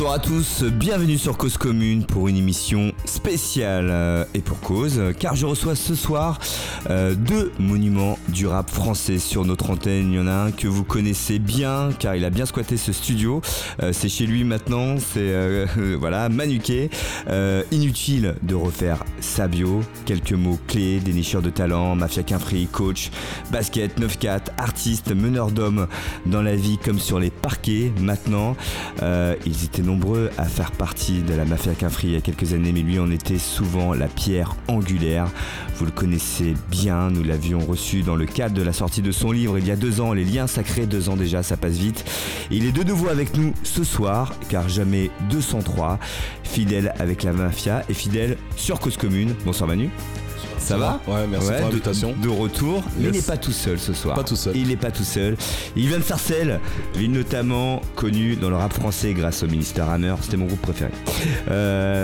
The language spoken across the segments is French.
Bonsoir à tous, bienvenue sur Cause Commune pour une émission spéciale euh, et pour cause, car je reçois ce soir euh, deux monuments du rap français sur notre antenne. Il y en a un que vous connaissez bien, car il a bien squatté ce studio. Euh, c'est chez lui maintenant, c'est voilà Manuquet. inutile de refaire sa bio, quelques mots clés, dénicheur de talent, mafia free, coach, basket, 9-4, artiste, meneur d'hommes dans la vie comme sur les parquets. Maintenant, ils étaient nombreux à faire partie de la mafia Quinfri il y a quelques années, mais lui en était souvent la pierre angulaire. Vous le connaissez bien, nous l'avions reçu dans le cadre de la sortie de son livre il y a deux ans, Les liens sacrés, deux ans déjà, ça passe vite. il est de nouveau avec nous ce soir, car jamais 203, fidèle avec la mafia et fidèle sur Cause Commune. Bonsoir Manu. Ça, va, Ouais, merci pour l'invitation. De, retour. Il n'est pas tout seul ce soir. Pas tout seul. Il n'est pas tout seul. Il vient de Sarcelles, ville notamment connue dans le rap français grâce au ministère Hammer. C'était mon groupe préféré.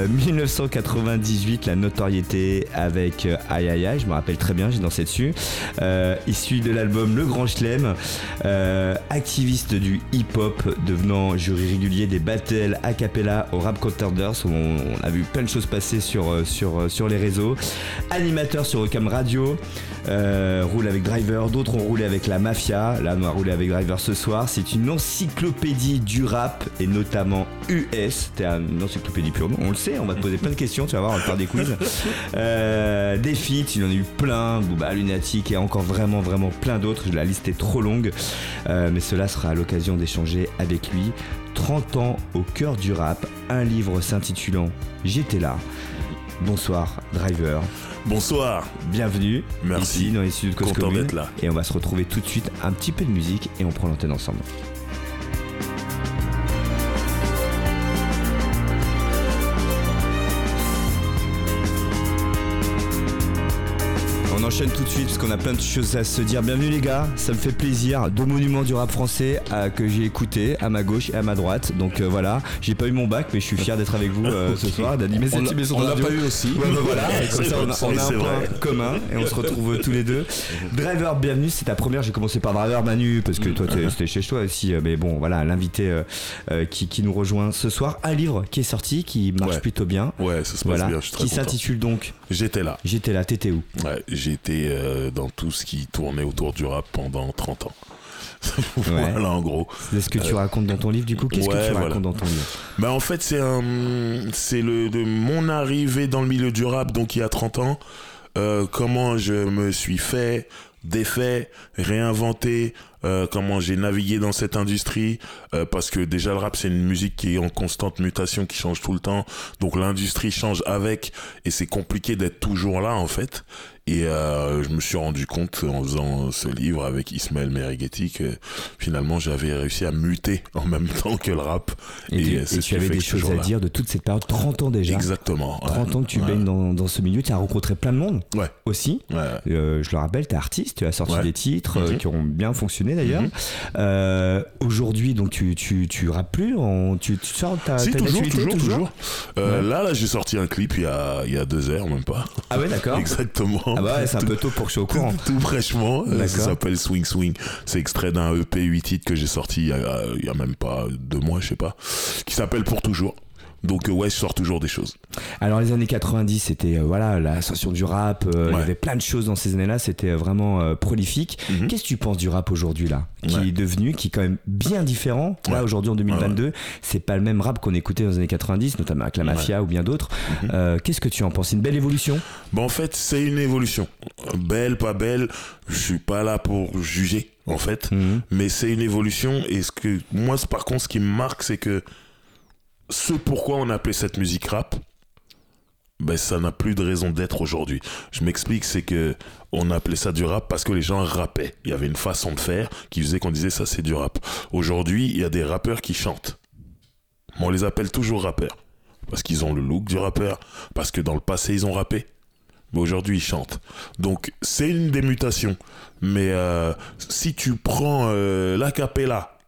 1998, euh, la notoriété avec euh, Aïe Aïe Aïe, je me rappelle très bien, j'ai dansé dessus. Euh, issu de l'album Le Grand Chelem, activiste du hip-hop, devenant jury régulier des battles a cappella au Rap Contenders. On, on a vu plein de choses passer sur, sur, sur les réseaux. Animateur sur Ocam Radio, euh, roule avec Driver, d'autres ont roulé avec la Mafia, là on a roulé avec Driver ce soir. C'est une encyclopédie du rap et notamment US. T'es une encyclopédie pure, on le sait, on va te poser plein de questions, tu vas voir, on va faire des quiz. Euh, des feats, il en a eu plein, Booba, Lunatic et encore vraiment vraiment plein d'autres. La liste est trop longue, euh, mais cela sera l'occasion d'échanger avec lui. 30 ans au cœur du rap, un livre s'intitulant J'étais là. Bonsoir, Driver. Bonsoir. Bienvenue. Merci. Ici dans les studios de Content d'être là. Et on va se retrouver tout de suite un petit peu de musique et on prend l'antenne ensemble. Enchaîne tout de suite parce qu'on a plein de choses à se dire. Bienvenue les gars, ça me fait plaisir. Deux monuments du rap français euh, que j'ai écouté à ma gauche et à ma droite. Donc euh, voilà, j'ai pas eu mon bac, mais je suis fier d'être avec vous euh, ce soir, d'animer cette émission. On l'a pas eu aussi. Ouais, bah, voilà, on a, un point commun et on se retrouve tous les deux. Driver, bienvenue. C'est ta première. J'ai commencé par Driver Manu parce que toi c'était chez toi aussi. Mais bon, voilà, l'invité qui, qui, nous rejoint ce soir. Un livre qui est sorti, qui marche plutôt bien. Ouais, ça se passe bien. Je suis très qui s'intitule donc J'étais là. J'étais là. T'étais où? Ouais, j'étais euh, dans tout ce qui tournait autour du rap pendant 30 ans. voilà en gros. C'est ce que tu euh, racontes dans ton livre du coup? Qu'est-ce que tu racontes dans ton livre? Bah, En fait c'est un, c'est le, de mon arrivée dans le milieu du rap donc il y a 30 ans. Euh, comment je me suis fait défait, réinventé, euh, comment j'ai navigué dans cette industrie, euh, parce que déjà le rap c'est une musique qui est en constante mutation, qui change tout le temps, donc l'industrie change avec, et c'est compliqué d'être toujours là en fait. Et euh, je me suis rendu compte en faisant ce livre avec Ismaël Merighetti que finalement j'avais réussi à muter en même temps que le rap. Et, tu, avais des choses à dire de toute cette période, 30 ans déjà. Exactement. 30 ans que tu baignes dans, dans, ce milieu, tu as rencontré plein de monde ouais. aussi. Euh, je le rappelle, tu es artiste, tu as sorti des titres euh, mhm. qui ont bien fonctionné d'ailleurs. Mhm. Euh, aujourd'hui, donc tu, tu, tu rappes plus, tu, tu sors ta, si, toujours, toujours, toujours, Là, là j'ai sorti un clip il y, a, il y a deux heures, même pas. Ah ouais, d'accord. Exactement. Ah bah c'est un peu tôt pour que je sois au courant. Tout, fraîchement. Ça s'appelle Swing Swing. C'est extrait d'un EP 8 titres que j'ai sorti il y, a, il y a même pas deux mois, je sais pas. Qui s'appelle Pour Toujours. Donc euh, ouais, je sors toujours des choses. Alors les années 90, c'était euh, voilà l'ascension du rap. Euh, il y avait plein de choses dans ces années-là. C'était vraiment prolifique. Mhm. Qu'est-ce que tu penses du rap aujourd'hui là, qui est devenu, qui est quand même bien différent. Là aujourd'hui en 2022, c'est pas le même rap qu'on écoutait dans les années 90, notamment avec la mafia ou bien d'autres. Mhm. Qu'est-ce que tu en penses? Une belle évolution? Bon en fait, c'est une évolution. Belle, pas belle. Je suis pas là pour juger en fait, mhm. mais c'est une évolution. Et ce que moi, par contre, ce qui me marque, c'est que ce pourquoi on appelait cette musique rap, ben ça n'a plus de raison d'être aujourd'hui. Je m'explique, c'est que on appelait ça du rap parce que les gens rappaient. Il y avait une façon de faire qui faisait qu'on disait ça c'est du rap. Aujourd'hui, il y a des rappeurs qui chantent. On les appelle toujours rappeurs parce qu'ils ont le look du rappeur, parce que dans le passé ils ont rappé. Mais aujourd'hui ils chantent. Donc c'est une des mutations. Mais euh, si tu prends euh, l'acapella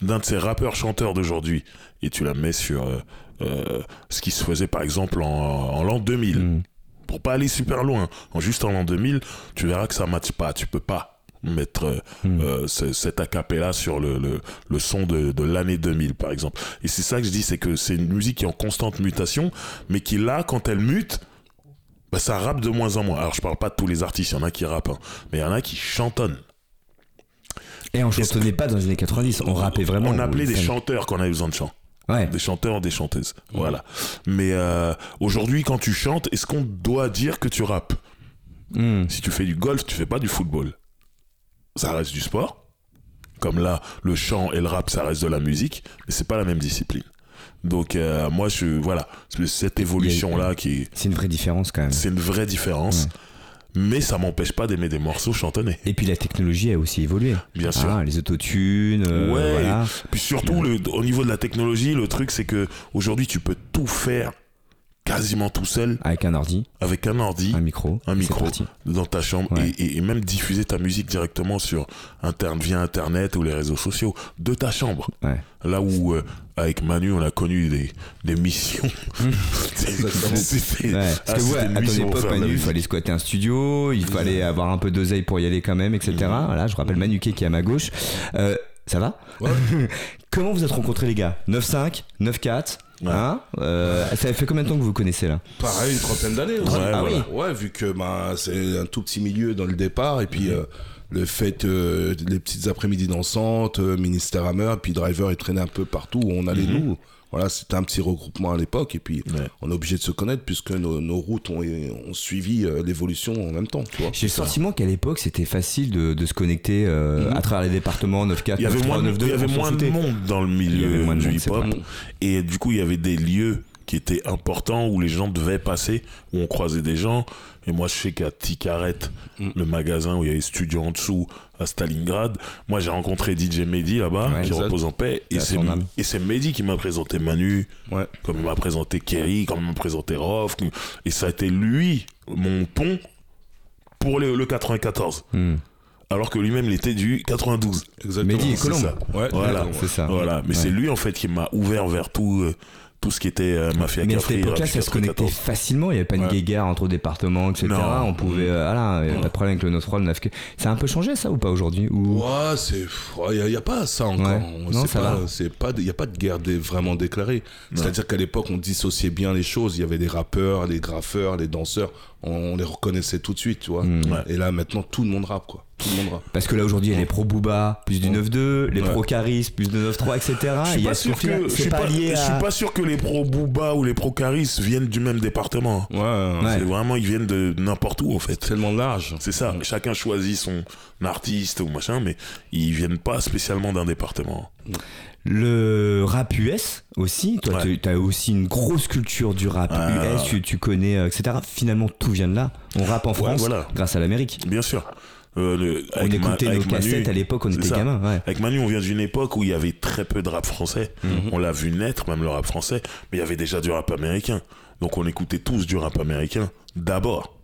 d'un de ces rappeurs chanteurs d'aujourd'hui et tu la mets sur euh, euh, ce qui se faisait par exemple en, l'an 2000 mm. pour pas aller super loin en juste en l'an 2000 tu verras que ça matche pas tu peux pas mettre euh, Hmm. euh, ce- cet acapella sur le, le, le son de, de l'année 2000 par exemple. Et c'est ça que je dis, c'est que c'est une musique qui est en constante mutation, mais qui là, quand elle mute, bah, ça rappe de moins en moins. Alors je parle pas de tous les artistes, il y en a qui rappent, hein, mais il y en a qui chantonnent. Et on chantonnait pas dans les années 90, on rappait vraiment. On appelait des chanteurs quand on avait besoin de chant. Ouais. Des chanteurs, des chanteuses. Voilà. Mais euh, aujourd'hui, quand tu chantes, est-ce qu'on doit dire que tu rappes? Hmm. Si tu fais du golf, tu fais pas du football. Ça reste du sport. Comme là, le chant et le rap, ça reste de la musique, mais c'est pas la même discipline. Donc euh, moi, je voilà, cette évolution là qui, C'est une vraie différence quand même. c'est une vraie différence. Mais ça m'empêche pas d'aimer des morceaux chantonnés. Et puis la technologie a aussi évolué. Bien sûr. Ah, les autotunes, euh, Ouais. voilà. Puis surtout, le, au niveau de la technologie, le truc, c'est que aujourd'hui, tu peux tout faire quasiment tout seul Avec un ordi, avec un ordi. un micro. Un micro. dans ta chambre Ouais. et, et- et même diffuser ta musique directement sur interne via internet ou les réseaux sociaux de ta chambre Ouais. là où euh, avec Manu on a connu des, des missions C'était- Ouais, ah, parce que ouais, c'était une à ton époque, Manu, il fallait squatter un studio, il fallait avoir un peu d'oseille pour y aller quand même, etc. Mhm. Voilà, je rappelle Manu qui est à ma gauche. Euh, ça va Ouais. Comment vous êtes rencontrés les gars? 9-5 9-4 Ouais. hein? Euh, Ça fait combien de temps que vous vous connaissez là? Pareil, une trentaine d'années. aussi. Ouais, Ah voilà. oui. Ouais, vu que bah, c'est un tout petit milieu dans le départ, et Mhm. puis euh, le fait, euh, les petites après-midi dansantes, euh, Ministère Hammer, puis Driver est traîné un peu partout où on allait Mhm. nous. Voilà, c'était un petit regroupement à l'époque, et puis Ouais. on est obligé de se connaître puisque nos, nos routes ont, ont suivi euh, l'évolution en même temps. J'ai le sentiment qu'à l'époque c'était facile de, de se connecter euh, Mhm. à travers les départements 9-4, il y avait 9-3, moins, de, 9-2. il y avait moins de monde dans le milieu du hip-hop et du coup il y avait des lieux qui étaient importants où les gens devaient passer où on croisait des gens et moi je sais qu'à Tikaret Mm. le magasin où il y avait studio en dessous à Stalingrad moi j'ai rencontré DJ Mehdi là-bas Ouais, qui exact. repose en paix et c'est et c'est Mehdi qui m'a présenté Manu Ouais. comme il m'a présenté Kerry comme il m'a présenté Rof et ça a été lui mon pont pour le, le 94 Hmm. alors que lui-même il était du 92 Exactement. Mehdi et Colombe. Ouais, Voilà. C'est ça. voilà, mais Ouais. c'est lui en fait qui m'a ouvert vers tout, euh, tout ce qui était euh, Mafia Mais à cette époque-là, Rap ça se connectait 94. facilement. Il n'y avait pas une Ouais. guéguerre entre départements, etc. Non. On pouvait. euh, voilà, il y avait pas de problème avec le 9-3, le 9 Ça a un peu changé ça ou pas aujourd'hui ou... Ouais, c'est, il n'y a, pas ça encore. Ouais. On- Non, c'est ça pas, va. c'est pas, il y a pas de guerre vraiment déclarée. C'est-à-dire qu'à l'époque, on dissociait bien les choses. Il y avait des rappeurs, les graffeurs, les danseurs. On, les reconnaissait tout de suite, tu vois. Ouais. Et là, maintenant, tout le monde rappe, quoi. Tout le monde rappe. Parce que là aujourd'hui, il y a les Pro Booba, plus du 9-2, les Ouais. Pro Caris, plus de 9-3, etc. Je suis Il y a pas sûr que je c'est suis pas, pas, lié je suis à. pas sûr que les pro Booba ou les pro Caris viennent du même département. Ouais, Ouais. C'est vraiment ils viennent de n'importe où en fait. c'est tellement large. C'est ça. Chacun choisit son artiste ou machin, mais ils viennent pas spécialement d'un département. Le rap US aussi, toi Ouais. tu as aussi une grosse culture du rap. US, tu, tu connais, euh, etc. Finalement, tout vient de là. On rappe en France voilà. grâce à l'Amérique. Bien sûr. Euh, le- On avec Ma- écoutait nos Manu- cassettes à l'époque, on était ça. gamins. Ouais. Avec Manu, on vient d'une époque où il y avait très peu de rap français. Mhm. On l'a vu naître, même le rap français, mais il y avait déjà du rap américain. Donc on écoutait tous du rap américain d'abord.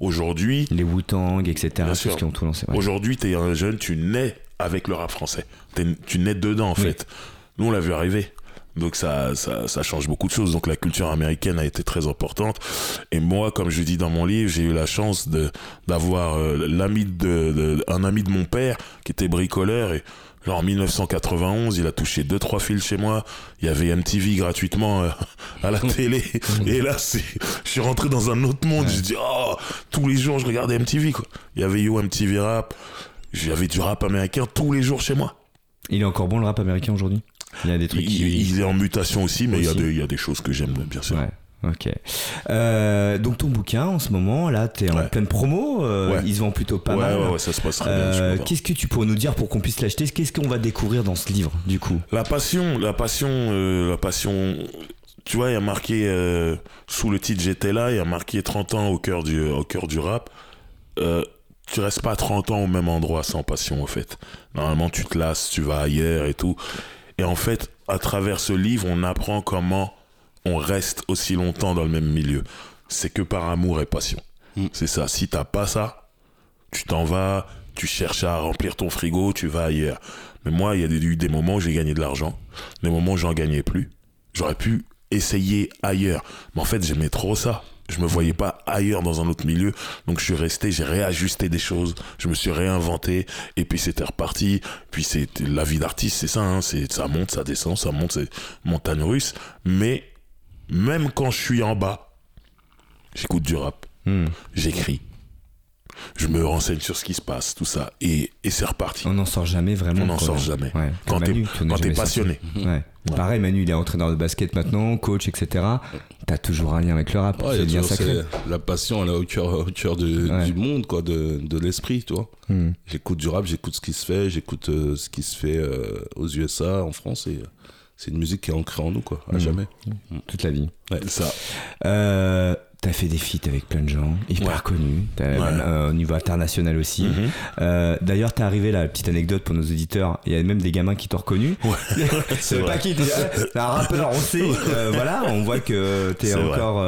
Aujourd'hui, Les Wu-Tang, etc. Bien sûr. qui ont tout lancé. ouais. aujourd'hui, t'es un jeune, tu nais avec le rap français. Tu nais dedans en Oui. fait. Nous, on l'a vu arriver. Donc ça, ça, ça change beaucoup de choses. Donc la culture américaine a été très importante. Et moi, comme je dis dans mon livre, j'ai eu la chance de d'avoir euh, l'ami de, de- un ami de mon père qui était bricoleur et genre en 1991, il a touché deux trois fils chez moi. Il y avait MTV gratuitement euh, à la télé. et là, c'est, je suis rentré dans un autre monde. Je dis oh, tous les jours, je regardais MTV quoi. Il y avait You MTV Rap. J'avais du rap américain tous les jours chez moi. Il est encore bon le rap américain aujourd'hui? Il y a des trucs Il, qui. il est en mutation aussi, mais il y, a des, il y a des choses que j'aime bien sûr. Ouais. Ok. Euh, donc ton bouquin en ce moment, là, t'es en Ouais. pleine promo. euh, Ouais. Il se vend plutôt pas ouais, mal. ouais, ouais, ça se passe très bien. Euh. Qu'est-ce que tu pourrais nous dire pour qu'on puisse l'acheter? Qu'est-ce qu'on va découvrir dans ce livre, du coup? La passion, la passion, euh, la passion. Tu vois, il y a marqué sous le titre J'étais là, il y a marqué 30 ans au cœur du, au cœur du rap. Tu restes pas 30 ans au même endroit sans passion, en fait. Normalement, tu te lasses, tu vas ailleurs et tout. Et en fait, à travers ce livre, on apprend comment on reste aussi longtemps dans le même milieu. C'est que par amour et passion. Mm. C'est ça. Si t'as pas ça, tu t'en vas, tu cherches à remplir ton frigo, tu vas ailleurs. Mais moi, il y a des- eu des moments où j'ai gagné de l'argent, des moments où j'en gagnais plus. J'aurais pu essayer ailleurs. Mais en fait, j'aimais trop ça. Je me voyais pas ailleurs dans un autre milieu. Donc je suis resté, j'ai réajusté des choses, je me suis réinventé et puis c'était reparti. Puis c'est la vie d'artiste, c'est ça, hein, c'est ça monte, ça descend, ça monte, c'est montagne russe. Mais même quand je suis en bas, j'écoute du rap, Hmm. j'écris, je me renseigne sur ce qui se passe, tout ça, et, et c'est reparti. On n'en sort jamais vraiment. On n'en sort jamais. Ouais. Quand t'es sorti. passionné. Ouais. Pareil, Manu, il est entraîneur de basket maintenant, coach, etc. T'as toujours un lien avec le rap. Ouais, c'est bien sacré. La passion, elle est au cœur, au cœur de- Ouais. du monde, quoi, de, de l'esprit, tu vois. Hmm. J'écoute du rap, j'écoute ce qui se fait, j'écoute euh, ce qui se fait euh, aux USA, en France, et euh, c'est une musique qui est ancrée en nous, quoi, à Mhm. jamais. Toute la vie. C'est ça. Euh, T'as fait des feats avec plein de gens, hyper Ouais. connus, Ouais. euh, au niveau international aussi. Mhm. Euh, D'ailleurs, t'es arrivé là, petite anecdote pour nos auditeurs. Il y a même des gamins qui t'ont reconnu. c'est pas qui, t'es t'es un rappeur, on sait. Euh, voilà, on voit que t'es encore.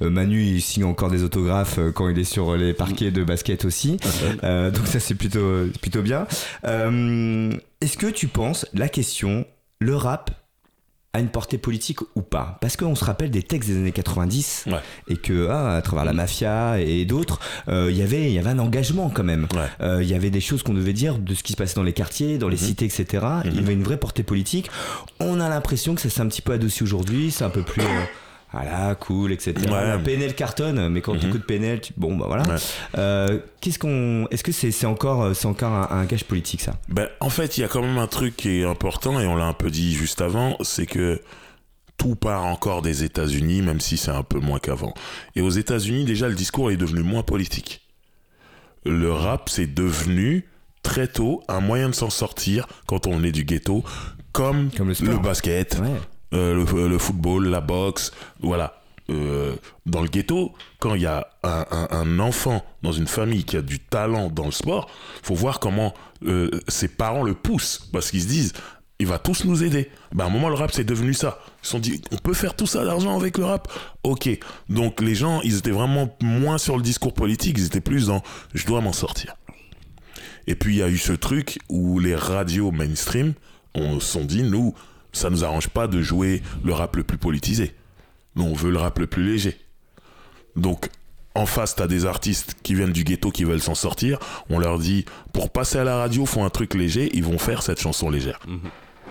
Manu, il signe encore des autographes quand il est sur les parquets de basket aussi. Donc ça, c'est plutôt plutôt bien. Est-ce que tu penses la question, le rap a une portée politique ou pas Parce qu'on se rappelle des textes des années 90 Ouais. et que ah, à travers la mafia et d'autres, euh, il y avait il y avait un engagement quand même. Ouais. Euh, Il y avait des choses qu'on devait dire de ce qui se passait dans les quartiers, dans les Mhm. cités, etc. Il y avait une vraie portée politique. On a l'impression que ça s'est un petit peu adouci aujourd'hui. C'est un peu plus euh, voilà cool, etc. Ouais. PNL cartonne, mais quand Mhm. tu écoutes PNL, tu... bon bah voilà. Ouais. Euh, Qu'est-ce qu'on, est-ce que c'est encore euh, c'est encore un, un gage politique ça? Ben, en fait, il y a quand même un truc qui est important, et on l'a un peu dit juste avant, c'est que tout part encore des États-Unis, même si c'est un peu moins qu'avant. Et aux États-Unis, déjà, le discours est devenu moins politique. Le rap, c'est devenu très tôt un moyen de s'en sortir quand on est du ghetto, comme, Comme le basket, Ouais. Euh, le, le football, la boxe, voilà. Euh, dans le ghetto, quand il y a un, enfant dans une famille qui a du talent dans le sport, faut voir comment euh, ses parents le poussent parce qu'ils se disent il va tous nous aider. Ben, à un moment, le rap, c'est devenu ça. Ils se sont dit, on peut faire tout ça d'argent avec le rap Ok. Donc, les gens, ils étaient vraiment moins sur le discours politique, ils étaient plus dans je dois m'en sortir. Et puis, il y a eu ce truc où les radios mainstream on se sont dit, nous, ça nous arrange pas de jouer le rap le plus politisé. Nous, on veut le rap le plus léger. Donc, en face, t'as des artistes qui viennent du ghetto qui veulent s'en sortir. On leur dit, pour passer à la radio, faut un truc léger. Ils vont faire cette chanson légère.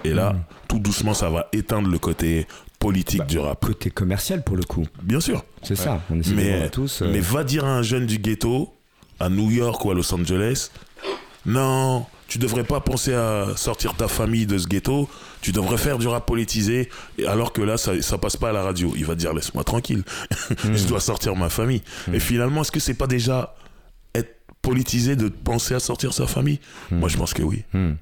Et là, tout doucement, ça va éteindre le côté politique du rap. Côté commercial pour le coup. Bien sûr. C'est ça. On essaie de Mais, voir à tous. euh, mais va dire à un jeune du ghetto, à New York ou à Los Angeles, non, tu devrais pas penser à sortir ta famille de ce ghetto, tu devrais faire du rap politisé, et alors que là, ça, ça passe pas à la radio. Il va dire, laisse-moi tranquille, je dois sortir ma famille. Et finalement, est-ce que c'est pas déjà être politisé de penser à sortir sa famille? Moi, je pense que oui. hmm.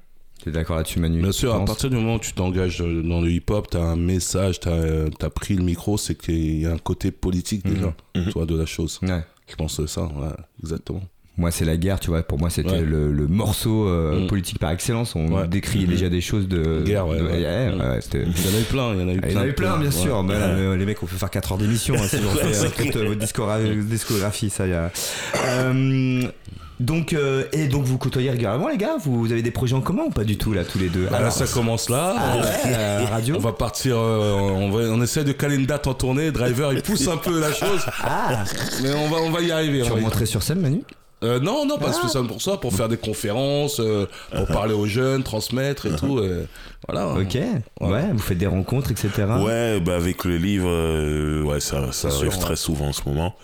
T'es d'accord là-dessus, Manu? Bien tu sûr, à partir du moment où tu t'engages euh, dans le hip-hop, tu as un message, tu as, pris le micro, c'est qu'il y a un côté politique déjà, toi, de la chose. Ouais. Je pense que ça, ouais, exactement. Moi, c'est la guerre, tu vois. Pour moi, c'était Ouais. le, le morceau euh, Mm. politique par excellence. On Ouais. décrit Mhm. déjà des choses de. Guerre, ouais, de- ouais. ouais, Mm. Il y en a eu plein, il y en a eu plein. Il y en a eu plein, bien sûr. Mais là, euh, les mecs, on peut faire 4 heures d'émission hein, si on Ouais, fait c'est toute clair. euh, votre discogra- discographie. Ça, y a... Euh, donc, euh, et donc, vous côtoyez régulièrement, les gars? Vous, avez des projets en commun ou pas du tout, là, tous les deux? Bah, là, Alors, ça commence là. ah ouais, radio? On va partir, euh, on, va, on essaie de caler une date en tournée. Driver, il pousse un peu la chose, Ah mais on va, on va y arriver. Tu on va y- remonterais sur scène, Manu? Euh, non, non, pas spécialement pour ça, pour faire des conférences, euh, pour parler aux jeunes, transmettre et tout. euh, voilà. Ok. Ouais, vous faites des rencontres, etc. Ouais, bah avec le livre, euh, ouais, ça, ça arrive sûr, très ouais. souvent en ce moment.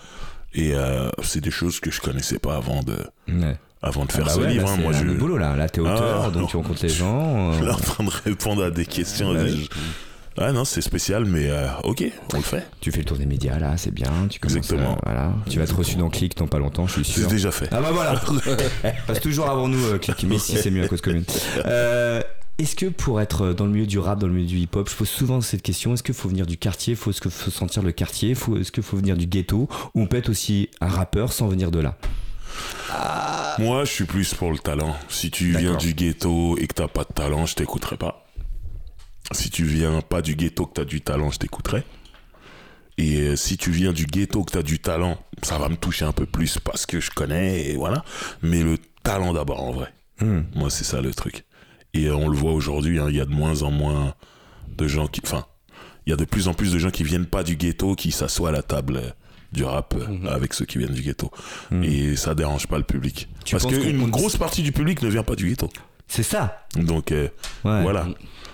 Et euh, c'est des choses que je connaissais pas avant de, Ouais. avant de Ah faire bah ce ouais, livre. là, hein. c'est Moi, un je, boulot là. Là, t'es auteur, Ah, donc non. tu rencontres les gens. je suis euh, là en train de répondre à des questions. Bah des-. Ouais, non, c'est spécial, mais euh, ok, on le fait. Tu fais le tour des médias là, c'est bien. Tu Exactement. euh, voilà. Tu vas être reçu dans Click dans pas longtemps, je suis C'est sûr. déjà fait. Ah bah voilà. Passe toujours avant nous, euh, Click. Mais si c'est mieux à cause commune. Euh, est-ce que pour être dans le milieu du rap, dans le milieu du hip-hop, je pose souvent cette question est-ce qu'il faut venir du quartier faut, Est-ce qu'il faut sentir le quartier faut, Est-ce qu'il faut venir du ghetto Ou on peut être aussi un rappeur sans venir de là? Moi, je suis plus pour le talent. Si tu viens du ghetto et que t'as pas de talent, je t'écouterai pas. Si tu viens pas du ghetto que t'as du talent, je t'écouterai. Et euh, si tu viens du ghetto que t'as du talent, ça va me toucher un peu plus parce que je connais et voilà. Mais le talent d'abord en vrai. Hmm. Moi, c'est ça le truc. Et euh, on le voit aujourd'hui, hein, il y a de moins en moins de gens qui. Enfin, il y a de plus en plus de gens qui viennent pas du ghetto qui s'assoient à la table euh, du rap Mhm. avec ceux qui viennent du ghetto. Mhm. Et ça dérange pas le public. Tu Parce qu'une grosse partie du public ne vient pas du ghetto. C'est ça. Donc Ouais. voilà.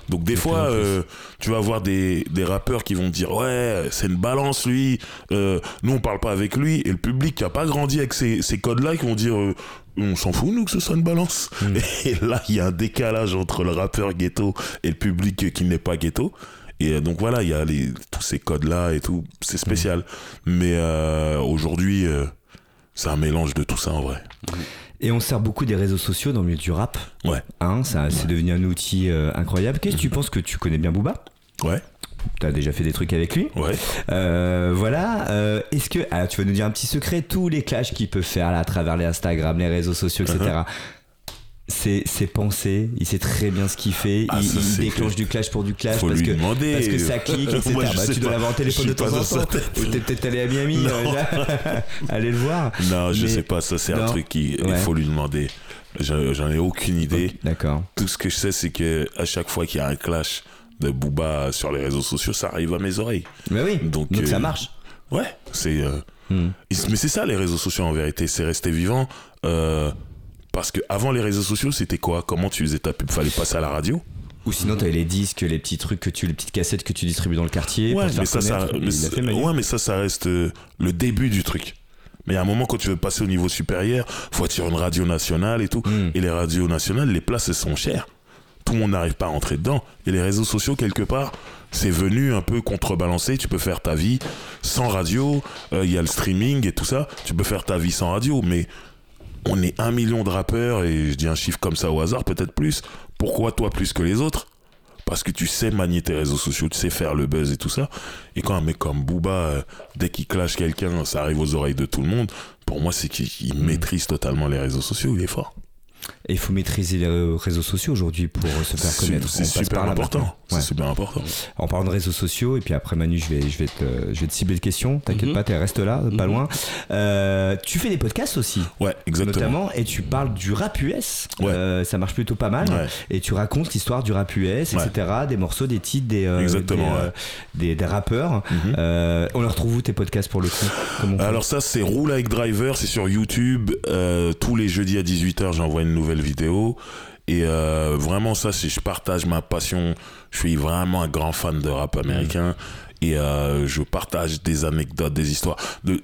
Donc des De fois, euh, tu vas voir des, des rappeurs qui vont dire ouais, c'est une balance lui. Euh, nous on parle pas avec lui et le public qui a pas grandi avec ces, ces codes-là qui vont dire euh, on s'en fout nous que ce soit une balance. Mm. Et là il y a un décalage entre le rappeur ghetto et le public qui n'est pas ghetto. Et euh, donc voilà, il y a les, tous ces codes-là et tout, c'est spécial. Mais euh, aujourd'hui, euh, c'est un mélange de tout ça en vrai. Et on sert beaucoup des réseaux sociaux dans le milieu du rap. Ouais. Hein, ça, c'est devenu un outil euh, incroyable. Qu'est-ce que tu penses que tu connais bien Booba? Ouais, T'as déjà fait des trucs avec lui? ouais. Euh, voilà. Euh, Est-ce que. Alors, tu vas nous dire un petit secret tous les clashs qu'il peut faire là, à travers les Instagram, les réseaux sociaux, etc. ses pensées, il sait très bien ce qu'il fait, Ah, il, ça, il c'est déclenche du clash pour du clash Faut parce lui que, demander. parce que ça clique, etc. Moi, je Bah, tu dois l'avoir au téléphone Je de temps en temps. Ou t'es peut-être allé à Miami, euh, aller le voir. Non, je Mais- sais pas, ça c'est un truc qu'il il Ouais. faut lui demander. J'en j'en ai aucune idée. D'accord. Tout ce que je sais, c'est que à chaque fois qu'il y a un clash de Booba sur les réseaux sociaux, ça arrive à mes oreilles. Mais oui, Donc, donc, euh, ça marche. Ouais, c'est. euh, Hmm. Mais c'est ça les réseaux sociaux en vérité, c'est rester vivant. euh, parce que avant les réseaux sociaux, c'était quoi? Comment tu faisais ta pub? Fallait passer à la radio? Ou sinon, t'avais les disques, les petits trucs que tu, les petites cassettes que tu distribues dans le quartier. Ouais, mais ça, ça, mais, ouais, mais reste euh, le début du truc. Mais a un moment quand tu veux passer au niveau supérieur, faut être sur une radio nationale et tout. Hmm. Et les radios nationales, les places, elles sont chères. Tout le monde n'arrive pas à rentrer dedans. Et les réseaux sociaux, quelque part, c'est venu un peu contrebalancer. Tu peux faire ta vie sans radio. Euh, Il y a le streaming et tout ça. Tu peux faire ta vie sans radio. Mais on est un million de rappeurs, et je dis un chiffre comme ça au hasard, peut-être plus. Pourquoi toi plus que les autres? Parce que tu sais manier tes réseaux sociaux, tu sais faire le buzz et tout ça. Et quand un mec comme Booba, euh, dès qu'il clash quelqu'un, ça arrive aux oreilles de tout le monde. Pour moi, c'est qu'il il maîtrise totalement les réseaux sociaux, il est fort. Et il faut maîtriser les ré- réseaux sociaux aujourd'hui pour euh, se faire connaître. c'est super important. C'est Ouais. super important. En parlant de réseaux sociaux, et puis après Manu, je vais, je vais, te, je vais te cibler de questions. T'inquiète Mhm. pas, t'es reste là, pas Mhm. loin. Euh, tu fais des podcasts aussi, Ouais, exactement. notamment, et tu parles du rap US. Ouais. Euh, ça marche plutôt pas mal. Ouais. Et tu racontes l'histoire du rap US, etc. Des morceaux, des titres, des, euh, Exactement, des, ouais. des, des rappeurs. Mhm. On les retrouve où tes podcasts pour le coup? Alors ça, c'est Roule avec Driver, c'est sur YouTube. Tous les jeudis à 18h, j'envoie une nouvelle vidéo. Et euh, vraiment, ça, c'est je partage ma passion. Je suis vraiment un grand fan de rap américain. Et euh, je partage des anecdotes, des histoires, de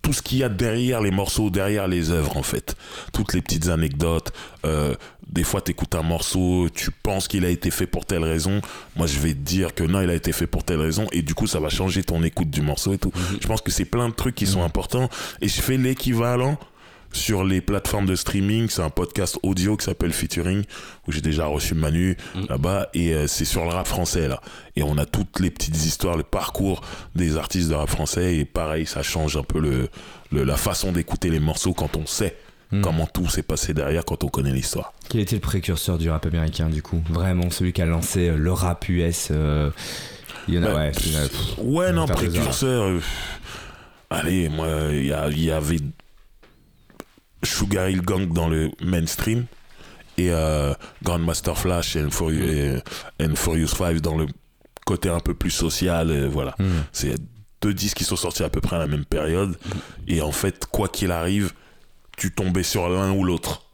tout ce qu'il y a derrière les morceaux, derrière les œuvres, en fait. Toutes les petites anecdotes. Euh, des fois, tu écoutes un morceau, tu penses qu'il a été fait pour telle raison. Moi, je vais te dire que non, il a été fait pour telle raison. Et du coup, ça va changer ton écoute du morceau et tout. Je pense que c'est plein de trucs qui sont importants. Et je fais l'équivalent sur les plateformes de streaming. C'est un podcast audio qui s'appelle Featuring, où j'ai déjà reçu Manu là-bas. Et euh, c'est sur le rap français, là. Et on a toutes les petites histoires, le parcours des artistes de rap français. Et pareil, ça change un peu le, le- la façon d'écouter les morceaux quand on sait Mm. comment tout s'est passé derrière, quand on connaît l'histoire. Quel était le précurseur du rap américain du coup? Vraiment celui qui a lancé euh, le rap US euh, Il y en a, Bah, ouais. pff, non, précurseur. euh, allez, moi, il y, a- il y avait Sugar Hill Gang dans le mainstream et euh, Grandmaster Flash et Furious, et- and Furious 5 dans le côté un peu plus social. et voilà. Hmm. C'est deux disques qui sont sortis à peu près à la même période. Et en fait, quoi qu'il arrive, tu tombais sur l'un ou l'autre.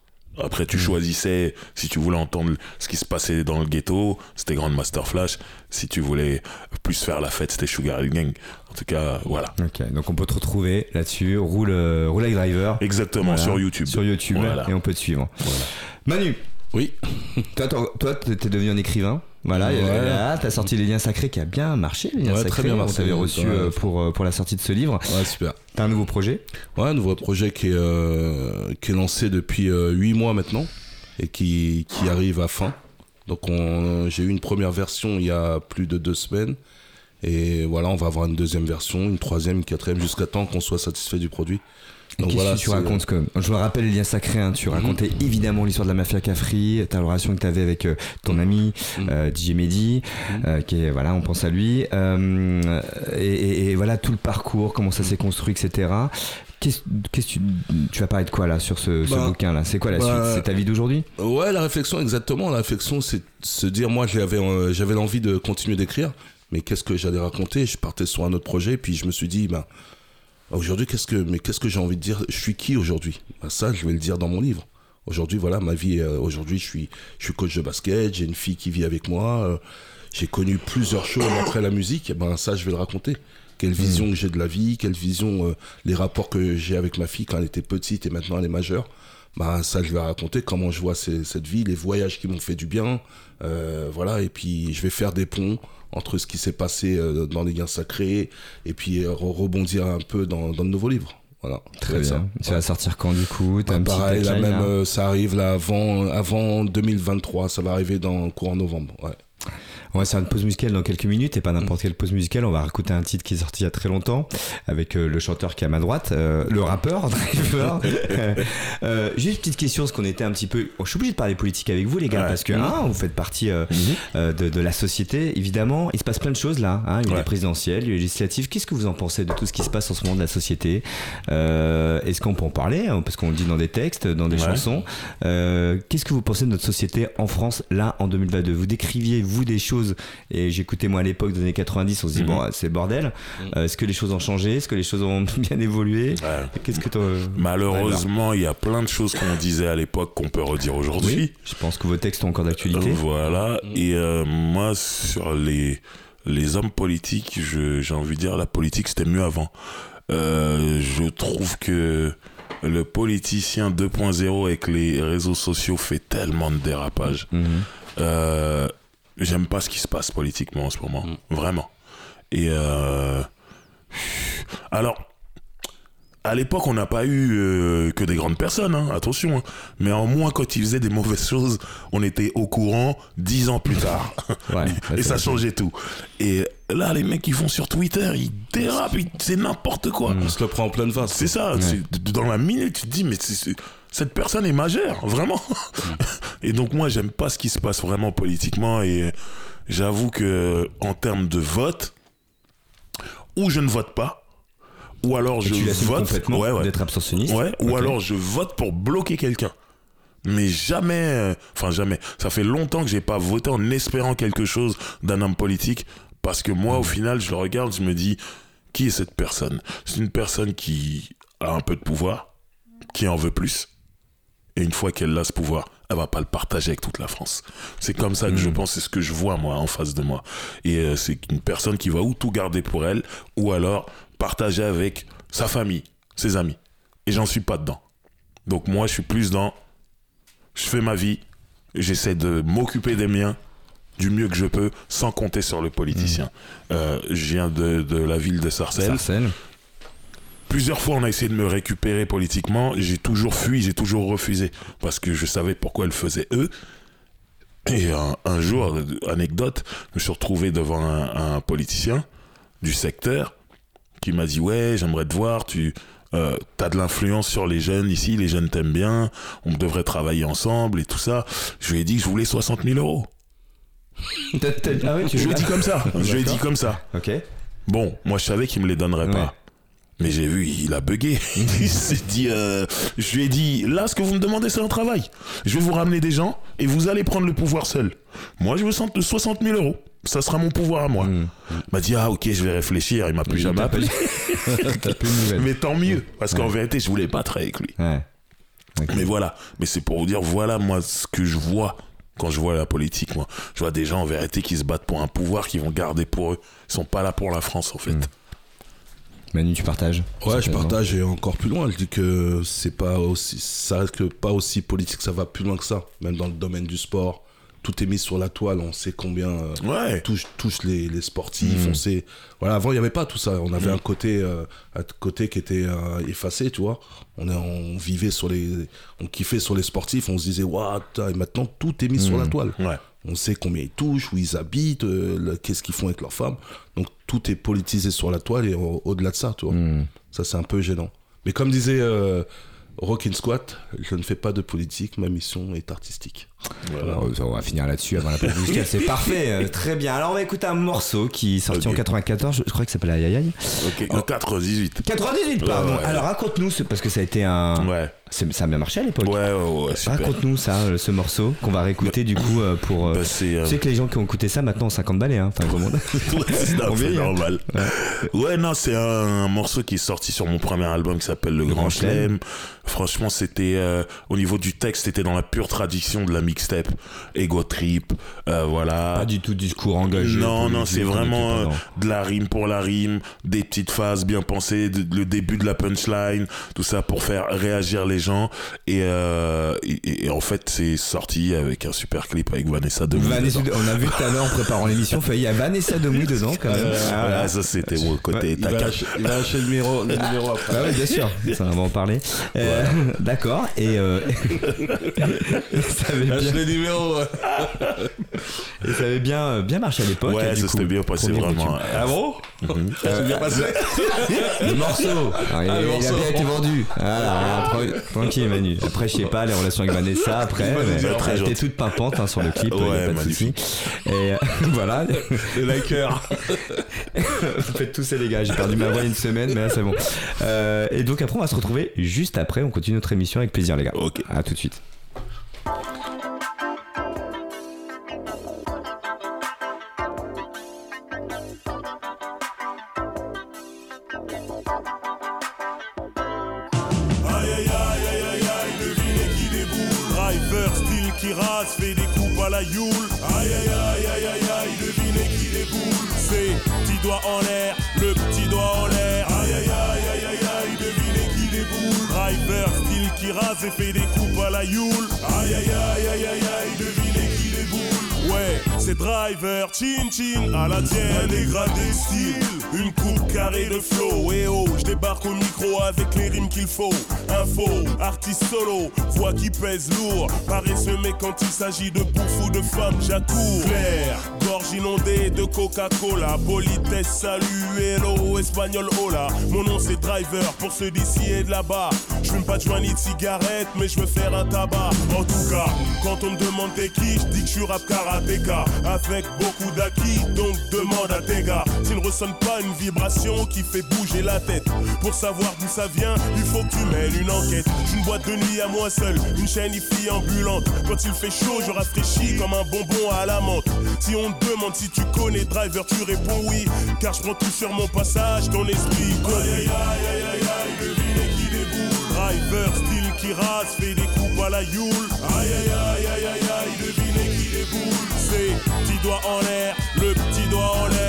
Après, tu Mm. choisissais si tu voulais entendre ce qui se passait dans le ghetto, c'était Grandmaster Flash. Si tu voulais plus faire la fête, c'était Sugar Hill Gang. En tout cas, voilà. Ok, donc on peut te retrouver là-dessus. Roule, euh, roule avec driver. Exactement, Voilà. sur YouTube. Sur YouTube Voilà. et on peut te suivre. Voilà. Manu, Oui. toi, toi, t'es devenu un écrivain. Voilà, t'as sorti Les Liens Sacrés qui a bien marché. Les Liens Ouais, Sacrés, très bien on marché, t'avait reçu ouais. euh, pour, euh, pour la sortie de ce livre. Ouais, super. T'as un nouveau projet? Ouais, un nouveau projet qui est, euh, qui est lancé depuis euh, 8 mois maintenant et qui, qui arrive à fin. Donc on- j'ai eu une première version il y a plus de deux semaines. Et voilà, on va avoir une deuxième version, une troisième, une quatrième, jusqu'à temps qu'on soit satisfait du produit. Et Donc Qu'est-ce voilà, que tu racontes que, Je me rappelle Les Liens Sacrés, hein, tu racontais évidemment l'histoire de la mafia Cafri, ta relation que tu avais avec euh, ton ami Mhm. euh, DJ Mehdi, Mhm. euh, qui est, voilà, on pense à lui, euh, et, et- et voilà tout le parcours, comment ça s'est construit, etc. Qu'est-ce que tu, tu vas parler de quoi là sur ce, ce Bah, bouquin là? C'est quoi la bah, suite? C'est ta vie d'aujourd'hui? Ouais, la réflexion, exactement. La réflexion, c'est de se dire, moi, j'avais, euh, j'avais l'envie de continuer d'écrire, mais qu'est-ce que j'allais raconter? Je partais sur un autre projet, puis je me suis dit, ben, Aujourd'hui, qu'est-ce que, mais qu'est-ce que j'ai envie de dire? Je suis qui aujourd'hui? Bah, Ça, je vais le dire dans mon livre. Aujourd'hui, voilà, ma vie. euh, aujourd'hui, je suis, je suis coach de basket. J'ai une fille qui vit avec moi. euh, j'ai connu plusieurs choses après la musique. Et ben, ça, je vais le raconter. Quelle vision que j'ai de la vie, quelle vision, euh, les rapports que j'ai avec ma fille quand elle était petite et maintenant elle est majeure. Bah, ça, je vais raconter comment je vois ces- cette vie, les voyages qui m'ont fait du bien. euh, voilà, et puis je vais faire des ponts entre ce qui s'est passé euh, dans les liens sacrés et puis euh, re- rebondir un peu dans, dans le nouveau livre. Voilà, Très bien. ça. Ça va sortir quand du coup? Bah, un petit pareil, là même, euh, ça arrive là avant, avant 2023, ça va arriver dans courant novembre. Ouais. On va faire une pause musicale dans quelques minutes et pas n'importe quelle pause musicale. On va réécouter un titre qui est sorti il y a très longtemps avec euh, le chanteur qui est à ma droite, euh, le rappeur Driver. Euh, juste une petite question, parce qu'on était un petit peu. oh, je suis obligé de parler politique avec vous, les gars, Ouais. parce que hein, vous faites partie euh, euh, de, de la société. Évidemment, il se passe plein de choses là. Hein. Il y a Ouais. les présidentielles, il y a les législatives. Qu'est-ce que vous en pensez de tout ce qui se passe en ce moment de la société? Est-ce qu'on peut en parler hein, Parce qu'on le dit dans des textes, dans des Ouais. chansons. Qu'est-ce que vous pensez de notre société en France là en 2022 Vous décriviez vous des choses et j'écoutais moi à l'époque des années 90, on se dit Mhm. bon c'est le bordel. Euh, Est-ce que les choses ont changé? Est-ce que les choses ont bien évolué? Ouais. Qu'est-ce que Malheureusement, il y a plein de choses qu'on disait à l'époque qu'on peut redire aujourd'hui. Je pense que vos textes ont encore d'actualité. Voilà. Et euh, moi, sur les, les hommes politiques, j'ai envie de dire, la politique, c'était mieux avant. Euh, je trouve que le politicien 2.0 avec les réseaux sociaux fait tellement de dérapages. Mhm. Euh, J'aime pas ce qui se passe politiquement en ce moment. Vraiment. Et euh, alors, à l'époque, on n'a pas eu euh, que des grandes personnes, hein, attention. hein. Mais en moins, quand ils faisaient des mauvaises choses, on était au courant dix ans plus tard. Ouais, Et ça changeait tout. Et là, les mecs qui font sur Twitter, ils dérapent, ils- c'est n'importe quoi. On se le prend en pleine face. C'est ça, dans la minute, tu te dis, mais c'est- cette personne est majeure, vraiment. Et donc, moi, j'aime pas ce qui se passe vraiment politiquement. Et j'avoue que, en termes de vote, ou je ne vote pas, ou alors Et je tu vote. complètement Ouais, ouais. d'être abstentionniste. Ouais, ou alors je vote pour bloquer quelqu'un. Mais jamais, euh, enfin jamais. Ça fait longtemps que j'ai pas voté en espérant quelque chose d'un homme politique. Parce que moi, au final, je le regarde, je me dis, qui est cette personne? C'est une personne qui a un peu de pouvoir, qui en veut plus. Et une fois qu'elle a ce pouvoir, elle va pas le partager avec toute la France. C'est comme ça que je pense, c'est ce que je vois moi en face de moi. Et euh, c'est une personne qui va ou tout garder pour elle, ou alors partager avec sa famille, ses amis. Et j'en suis pas dedans. Donc moi, je suis plus dans, je fais ma vie, j'essaie de m'occuper des miens du mieux que je peux, sans compter sur le politicien. Euh, je viens de, de la ville de Sarcelles. Sarcelles. Plusieurs fois, on a essayé de me récupérer politiquement. J'ai toujours fui, j'ai toujours refusé. Parce que je savais pourquoi ils faisaient eux. Et un, un jour, anecdote, je me suis retrouvé devant un, un politicien du secteur qui m'a dit Ouais, j'aimerais te voir, tu euh, as de l'influence sur les jeunes ici, les jeunes t'aiment bien, on devrait travailler ensemble et tout ça. Je lui ai dit que je voulais 60 000 euros. Ah Je lui ai dit comme ça. Je lui ai dit comme ça. Ok. Bon, moi je savais qu'il me les donnerait Ouais. pas. Mais j'ai vu, il a bugué. il s'est dit, euh, je lui ai dit, là, ce que vous me demandez, c'est un travail. Je vais vous ramener des gens et vous allez prendre le pouvoir seul. Moi, je veux 60 60 000 euros. Ça sera mon pouvoir à moi. Hmm. Il m'a dit, ah, ok, je vais réfléchir. Il m'a plus jamais appelé. Mais tant mieux. Parce qu'en vérité, je voulais pas travailler avec lui. Ouais. Mais voilà. Mais c'est pour vous dire, voilà, moi, ce que je vois quand je vois la politique, moi. Je vois des gens, en vérité, qui se battent pour un pouvoir qu'ils vont garder pour eux. Ils sont pas là pour la France, en fait. Hmm. Manu, tu partages Ouais, je partage et encore plus loin. Je dis que c'est pas aussi, ça reste que pas aussi politique, ça va plus loin que ça. Même dans le domaine du sport, tout est mis sur la toile. On sait combien euh, Ouais. touche, touche les, les sportifs. On sait, voilà, avant il y avait pas tout ça. On avait un côté, euh, un côté qui était euh, effacé, tu vois. On, est, on vivait sur les, on kiffait sur les sportifs. On se disait, waouh, et maintenant tout est mis sur la toile. Ouais. On sait combien ils touchent, où ils habitent, euh, qu'est-ce qu'ils font avec leurs femmes. Donc tout est politisé sur la toile et au- au-delà de ça, tu vois. Hmm. Ça, c'est un peu gênant. Mais comme disait euh, Rockin' Squat, je ne fais pas de politique, ma mission est artistique. Alors, on va finir là-dessus avant la pause musicale. C'est parfait, euh, très bien. Alors on va écouter un morceau qui est sorti en 94, je, je crois que ça s'appelle Aïe Aïe. Ok, 4, 18. 98, pardon. Ouais, ouais. Alors raconte-nous, parce que ça a été un, Ouais. Ça a bien marché à l'époque. Ouais, ouais, ouais. Raconte-nous ça, euh, ce morceau qu'on va réécouter du coup euh, pour. Bah, euh, Tu sais que les gens qui ont écouté ça maintenant ont 50 balais, hein. Enfin, comment Ouais, c'est hein. normal. Ouais. non, c'est un, morceau qui est sorti sur mon premier album qui s'appelle Le, Grand Grand Chelem. Franchement, c'était euh, au niveau du texte, c'était dans la pure tradition de la mixtape, ego trip, euh, voilà. Pas du tout discours engagé. Non, non, c'est vraiment euh, de la rime pour la rime, des petites phases bien pensées, de- le début de la punchline, tout ça pour faire réagir les gens. Et, euh, et, et en fait, c'est sorti avec un super clip avec Vanessa de Vanessa, on a vu tout à l'heure en préparant l'émission, il y a Vanessa Demouy dedans quand même. Ah, voilà. ça, c'était mon côté Il va il le numéro, le numéro après. Oui, bien sûr, ça on va en parler. Euh, D'accord, et ça Lâche le numéro. et ça avait bien, euh, bien marché à l'époque. Ouais, ça s'était bien passé vraiment. tube. Ah bon C'est bien passé. Le morceau, Alors, il, Ah, le il a bien été vendu. Voilà, tra- tranquille Manu. Après, je sais pas, les relations avec Vanessa, après, elle était toute pimpante hein, sur le clip, y Ouais, a pas de souci. magnifique. Et euh, voilà, Le liker. faites tous ces les gars, j'ai perdu ma voix une semaine, mais là c'est bon. Euh, et donc après, on va se retrouver juste après, on continue notre émission avec plaisir les gars. Ok. À tout de suite. Qu'il faut, info, artiste solo, voix qui pèse lourd, paresseux mais quand il s'agit de bouffe ou de femme, j'accours, clair, gorge inondée de Coca-Cola, politesse, salut, hello, espagnol, hola, mon nom c'est driver, pour ceux d'ici et de là-bas, je fume pas de joint ni de cigarette, mais je veux faire un tabac, en tout cas, quand on me demande t'es qui, je dis que je suis rap karatéka. Avec beaucoup d'acquis, donc demande à tes gars. S'il ne ressonne pas une vibration qui fait bouger la tête Pour savoir d'où ça vient, il faut que tu mènes une enquête. Une boîte de nuit à moi seul, une chaîne IFI ambulante. Quand il fait chaud, je rafraîchis comme un bonbon à la menthe. Si on te demande si tu connais Driver, tu réponds oui. Car je prends tout sur mon passage, ton esprit aïe aïe aïe aïe aïe, devinez qui déboule. Driver style qui rase, fait des coupes à la Yule Aïe aïe aïe aïe aïe aïe, devinez qui déboule. C'est petit doigt en l'air, le petit doigt en l'air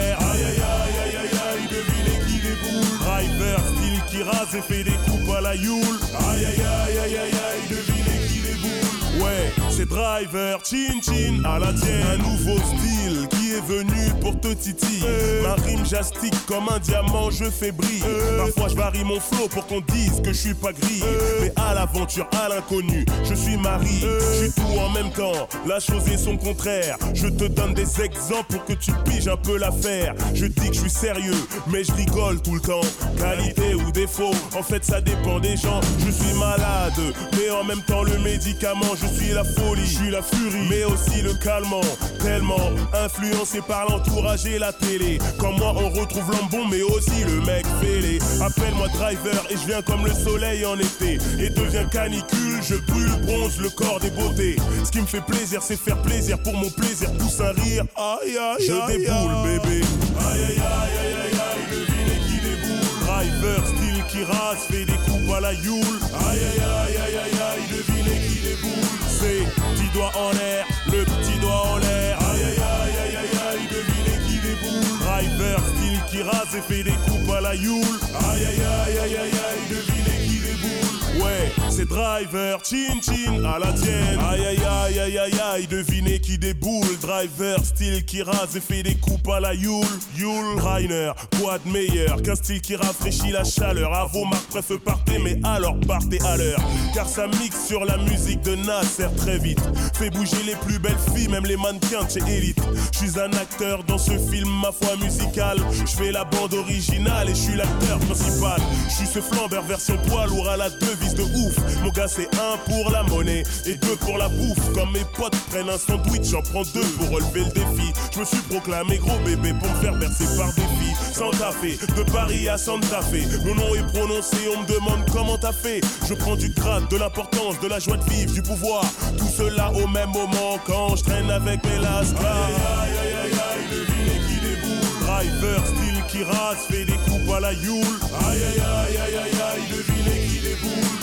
qui rase et fait des coupes à la Yule Aïe aïe aïe aïe aïe aïe, devinez qui déboule Ouais, c'est driver, chin chin, à la tienne. Un nouveau style qui est venu pour te titiller. Ma rime j'astique comme un diamant, je fais briller. Parfois je varie mon flow pour qu'on dise que je suis pas gris. Mais à l'aventure, à l'inconnu, je suis mari Je suis tout en même temps, la chose est son contraire. Je te donne des exemples pour que tu piges un peu l'affaire. Je dis que je suis sérieux, mais je rigole tout le temps. Qualité ou défaut, en fait ça dépend des gens. Je suis malade, mais en même temps le médicament Je suis la folie, je suis la furie, mais aussi le calmant. Tellement influencé par l'entourage et la télé. Comme moi on retrouve l'ambon mais aussi le mec fêlé. Appelle-moi driver et je viens comme le soleil en été. Et deviens canicule, je brûle, bronze le corps des beautés. Ce qui me fait plaisir c'est faire plaisir pour mon plaisir. Pousse un rire, aïe aïe Je déboule bébé. Aïe aïe aïe aïe aïe aïe, devinez qui déboule. Driver style qui rase, fait des coupes à la Yule Aïe aïe aïe aïe aïe aïe, devinez qui déboule. C'est petit doigt en l'air, le petit doigt en l'air. Aïe aïe aïe aïe aïe aïe, devinez qui déboule Driver style qui rase et fait des coupes à la Yule. Aïe aïe aïe aïe aïe aïe, devinez qui déboule Ouais, c'est driver, chin chin à la tienne. Aïe aïe aïe aïe aïe aïe, devinez qui déboule. Driver style qui rase et fait des coupes à la Yule. Yule Reiner, quoi de meilleur qu'un style qui rafraîchit la chaleur. À vos marques bref partez mais alors partez à l'heure. Car ça mixe sur la musique de Nasser très vite. Fait bouger les plus belles filles, même les mannequins de chez Elite. Je suis un acteur dans ce film, ma foi musicale Je fais la bande originale et je suis l'acteur principal. Je suis ce flambeur version poids lourd à la devise de ouf Mon gars c'est un pour la monnaie et deux pour la bouffe Comme mes potes prennent un sandwich, j'en prends deux pour relever le défi Je me suis proclamé gros bébé pour me faire bercer par des filles Santa Fe, de Paris à Santa Fe. Mon nom est prononcé, on me demande comment t'as fait. Je prends du grade, de l'importance, de la joie de vivre, du pouvoir. Tout cela au même moment quand je traîne avec mes lascars. Aïe aïe aïe aïe aïe, devinez qui déboule. Driver, style qui rase, fait des coupes à la Yule. Aïe aïe aïe aïe aïe aïe, devinez qui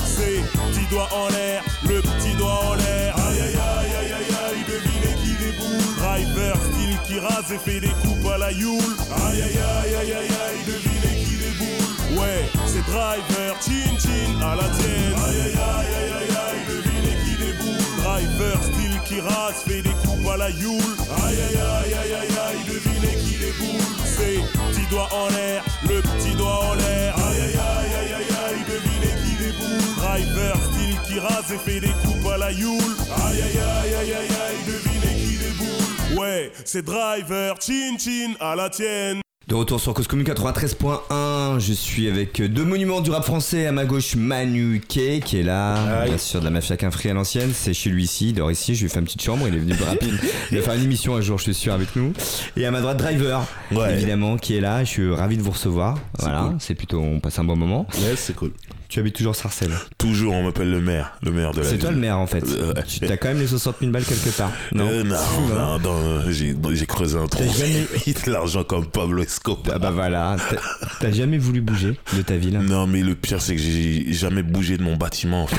C'est petit doigt en l'air, le petit doigt en l'air. Aïe aïe aïe aïe aïe aïe, devinez qui déboule. Driver, style qui rase et fait des coupes à la Yule. Aïe aïe aïe aïe aïe aïe, devinez qui déboule. Ouais, c'est driver, chin chin à la tienne. Aïe aïe aïe aïe aïe aïe, devinez qui déboule. Driver, style qui rase, fait des coupes à la Yule. Aïe aïe aïe aïe aïe aïe, devinez qui déboule. C'est petit doigt en l'air, le petit doigt en l'air. Aïe aïe aïe. Driver, style qui rase et fait des coupes à la Yule. Aïe aïe aïe aïe aïe aïe, devinez qui déboule. Ouais, c'est driver, chin chin à la tienne. De retour sur Cause Commune 93.1, je suis avec deux monuments du rap français. À ma gauche, Manu K qui est là, bien sûr de la mafia Quinfri à l'ancienne. C'est chez lui ici, il dort ici. Je lui ai fait une petite chambre, il est venu plus rapide. Il va faire une émission un jour, je suis sûr, avec nous. Et à ma droite, Driver, Ouais. évidemment, qui est là. Je suis ravi de vous recevoir. Voilà, c'est plutôt, on passe un bon moment. Yes, c'est cool. Tu habites toujours Sarcelles. Toujours, on m'appelle le maire, le maire de la C'est toi le maire en fait. Euh. Tu as quand même les 60 000 balles quelque part. Non. Euh, non, non, non, j'ai j'ai creusé un trou. de l'argent comme Pablo Escobar. Ah bah voilà, T'as- t'as jamais voulu bouger de ta ville Non, mais le pire, c'est que j'ai jamais bougé de mon bâtiment. En fait.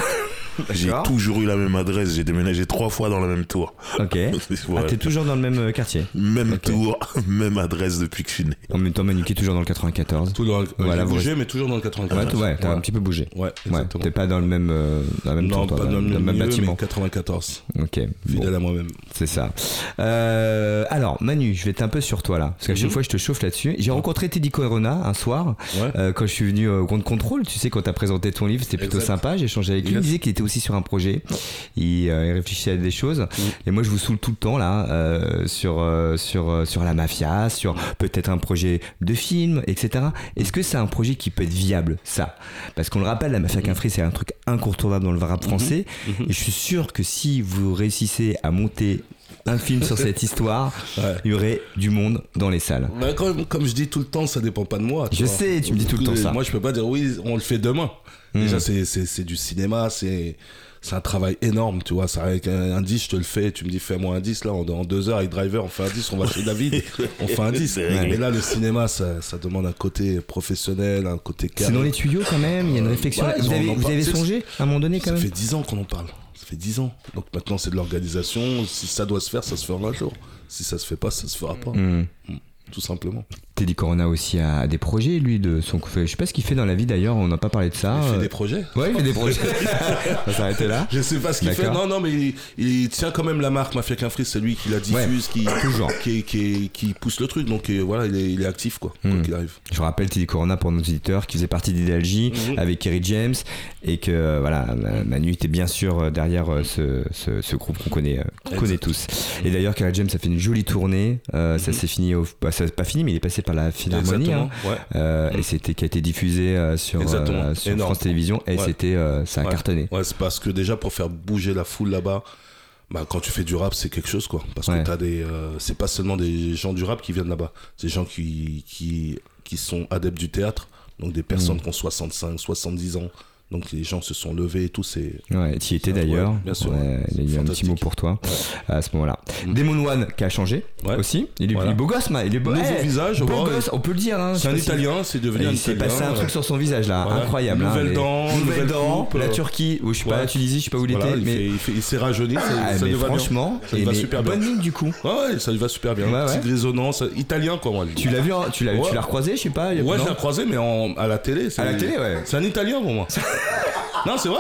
J'ai toujours eu la même adresse. J'ai déménagé trois fois dans la même tour. Ok. Ah, t'es toujours dans le même euh, quartier. Même tour, même adresse depuis que je suis né. En même temps, Manu qui est toujours dans le 94. Tout dans le, Voilà, j'ai vous bougé, mais toujours dans le 94. Ouais, ouais, t'as un petit peu bougé. Ouais, Ouais, exactement. t'es pas dans le même, euh, dans la même non, tour, toi, pas dans le même, milieu, bâtiment. mais 94. Ok, Fidèle bon, à moi-même. c'est ça. Euh, alors, Manu, je vais être un peu sur toi là, parce qu'à chaque Mhm. fois je te chauffe là-dessus. J'ai rencontré Teddy Corona un soir, Ouais. euh, quand je suis venu au Compte Contrôle. Tu sais, quand t'as présenté ton livre, c'était plutôt Exact. sympa. J'ai échangé avec lui. Il disait qu'il était aussi sur un projet. Il, euh, il réfléchissait à des choses. Mhm. Et moi, je vous saoule tout le temps là euh, sur euh, sur euh, sur la mafia, sur peut-être un projet de film, etc. Est-ce que c'est un projet qui peut être viable, ça? Parce qu'on le rappelle, la mafia Quinfri, c'est un truc incontournable dans le rap français. Et je suis sûr que si vous réussissez à monter un film sur cette histoire, Ouais. il y aurait du monde dans les salles. Bah, comme, comme je dis tout le temps, ça dépend pas de moi. tu Je vois. sais, tu me dis tout le temps ça. Moi, je peux pas dire oui, on le fait demain. Déjà, c'est- c'est c'est du cinéma, c'est c'est un travail énorme, tu vois. Ça, avec un, un 10, je te le fais, tu me dis fais-moi un 10, là, en, en deux heures avec Driver, on fait un 10, on va chez David, on fait un 10. C'est réglé. Mais là, le cinéma, ça, ça demande un côté professionnel, un côté C'est carré. dans les tuyaux quand même, il y a une réflexion. Ouais, vous on avez, vous avez C'est- songé à un moment donné quand Ça même fait 10 ans qu'on en parle. Ça fait 10 ans. Donc maintenant, c'est de l'organisation. Si ça doit se faire, ça se fera un jour. Si ça se fait pas, ça se fera pas. Hmm. Tout simplement. Teddy Corona aussi a des projets, lui, de son Je sais pas ce qu'il fait dans la vie d'ailleurs, on n'a pas parlé de ça. Il fait Euh, des projets. Ouais, il fait des projets. on va s'arrêter là. Je sais pas ce qu'il fait. Non, non, mais il, il tient quand même la marque Mafia Quinfri. C'est lui qui la diffuse, qui, toujours. qui, qui, qui pousse le truc. Donc euh, voilà, il est, il est actif, quoi. Quoi Mm. qu'il arrive. Je rappelle Teddy Corona pour nos auditeurs qui faisait partie d'Idéalgie Mhm. avec Kerry James et que euh, voilà Ma- Manu était bien sûr derrière ce, ce, ce groupe qu'on connaît, qu'on connaît tous. Et d'ailleurs Kerry James a fait une jolie tournée. Euh, Ça Mhm. s'est fini, au, bah, ça s'est pas fini mais il est passé par la Philharmonie. hein. Ouais. Euh, et c'était qui a été diffusé euh, sur, euh, sur. France Télévisions et Ouais. c'était ça a cartonné. Ouais, c'est parce que déjà pour faire bouger la foule là-bas, bah, quand tu fais du rap, c'est quelque chose quoi. Parce Ouais. que t'as des, euh, c'est pas seulement des gens du rap qui viennent là-bas, c'est des gens qui, qui, qui sont adeptes du théâtre, donc des Mm. personnes qui ont 65, 70 ans. Donc les gens se sont levés et tout, c'est. Ouais, tu y étais Ouais, d'ailleurs. bien sûr. Ouais, il y a eu un petit mot pour toi à ce moment-là. Mm. Demon One qui a changé Ouais. aussi. Il est, Voilà. il est beau gosse, ma- il est beau. Nouveau Eh, visage, beau ouais. gosse, on peut le dire. Hein, C'est un Italien, c'est devenu Et un il s'est Italien. passé un truc ouais. sur son visage là, Voilà. incroyable. hein, dents, nouvelles nouvelles dents, coupes, la Turquie, ou je sais pas, Ouais. la Tunisie, je sais pas où il était, il, mais, il, s'est rajeuni, ça, Ah, lui va franchement, ça lui va mais super bien. bonne mine du coup. Ouais, ouais, ça lui va super bien. Ouais, ouais. Petite résonance, italien quoi moi. Tu l'as vu, hein, tu l'as, Ouais. tu l'as recroisé, je sais pas. Ouais, je l'ai croisé, mais à la télé. À la télé, ouais. C'est un Italien pour moi. non, c'est vrai.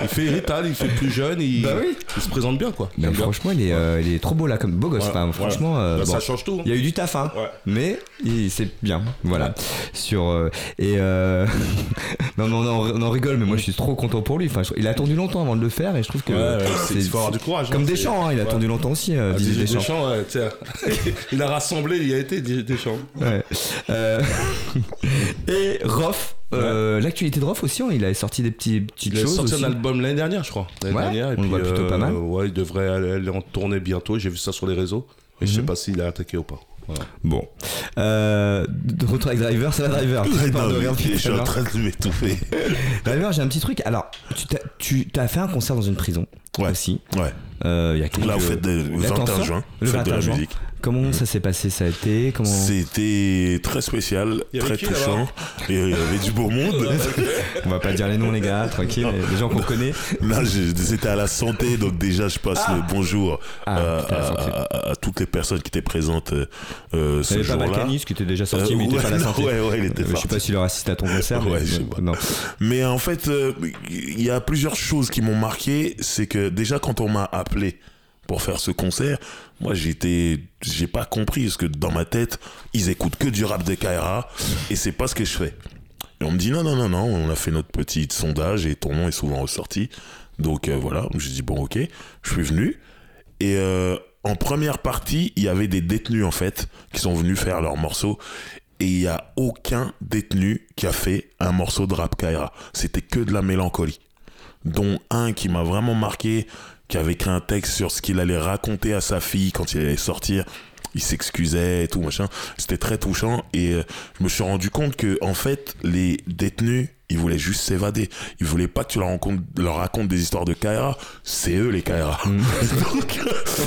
Il fait Rital, il fait plus jeune, il, Bah oui. il se présente bien quoi. Mais J'aime bien. franchement, il est, euh, il est trop beau là, comme beau gosse. Voilà, enfin, voilà. franchement, euh, Bah, bon. ça change tout. Il y a eu du taf, hein. Ouais. Mais il- c'est bien, voilà. Sur euh, et euh, non, non, non, on en rigole, mais moi je suis trop content pour lui. Enfin, je- il a attendu longtemps avant de le faire et je trouve que Ouais, c'est- il faut avoir du courage, Comme hein, c'est- Deschamps, hein, il a ouais. attendu longtemps aussi. euh, Ah, Didier Deschamps. Deschamps, ouais, tiens. il a rassemblé, il y a été Didier Deschamps. Ouais. Euh, et Rof, euh, l'actualité de Rof aussi, hein, il a sorti des petits, petites Il a choses. sorti aussi. un album l'année dernière, je crois. L'année Ouais, dernière, et on le puis, plutôt pas mal. Ouais, il devrait aller, aller en tournée bientôt. J'ai vu ça sur les réseaux, mais je sais Mhm. pas s'il a attaqué ou pas. Bon. Euh, de retour avec Driver, ça va Driver Ouais, non, de rien je suis en train de m'étouffer. Driver, j'ai un petit truc. Alors, tu t'as, tu t'as fait un concert dans une prison Ouais. aussi. Ouais. Euh, il y a quelques... Là, au fait de le Là, t'en 21 sors juin, Le fête de 21 la juin. musique. Comment ça s'est passé Ça a été comment... C'était très spécial, très touchant. Et il y avait du beau monde. On va pas dire les noms, les gars, tranquille. Les gens qu'on connaît. Là, c'était à la santé, donc déjà, je passe le bonjour Ah, euh, à toutes les personnes qui étaient présentes euh, euh, ce pas jour-là. Balkanis qui était déjà sorti, Euh, mais il était ouais, pas à la non, santé. ouais, ouais, il était Euh, je sais pas s'il aura assisté à ton concert. Ouais, mais- je sais pas. Non. Mais en fait, euh, il y a plusieurs choses qui m'ont marqué. C'est que déjà, quand on m'a pour faire ce concert, moi, j'étais, j'ai pas compris parce que dans ma tête, ils écoutent que du rap de Kaira et c'est pas ce que je fais. Et on me dit non, non, non, non, on a fait notre petit sondage et ton nom est souvent ressorti. Donc euh, voilà, j'ai dit bon, ok, je suis venu. Et euh, en première partie, il y avait des détenus en fait qui sont venus faire leurs morceaux. Et il n'y a aucun détenu qui a fait un morceau de rap Kaira. C'était que de la mélancolie. Dont un qui m'a vraiment marqué, qui avait écrit un texte sur ce qu'il allait raconter à sa fille quand il allait sortir. Il s'excusait et tout, machin. C'était très touchant. Et euh, je me suis rendu compte que, en fait, les détenus, ils voulaient juste s'évader. Ils voulaient pas que tu leur, racontes, leur racontes des histoires de Kaira. C'est eux, les Kaira. donc,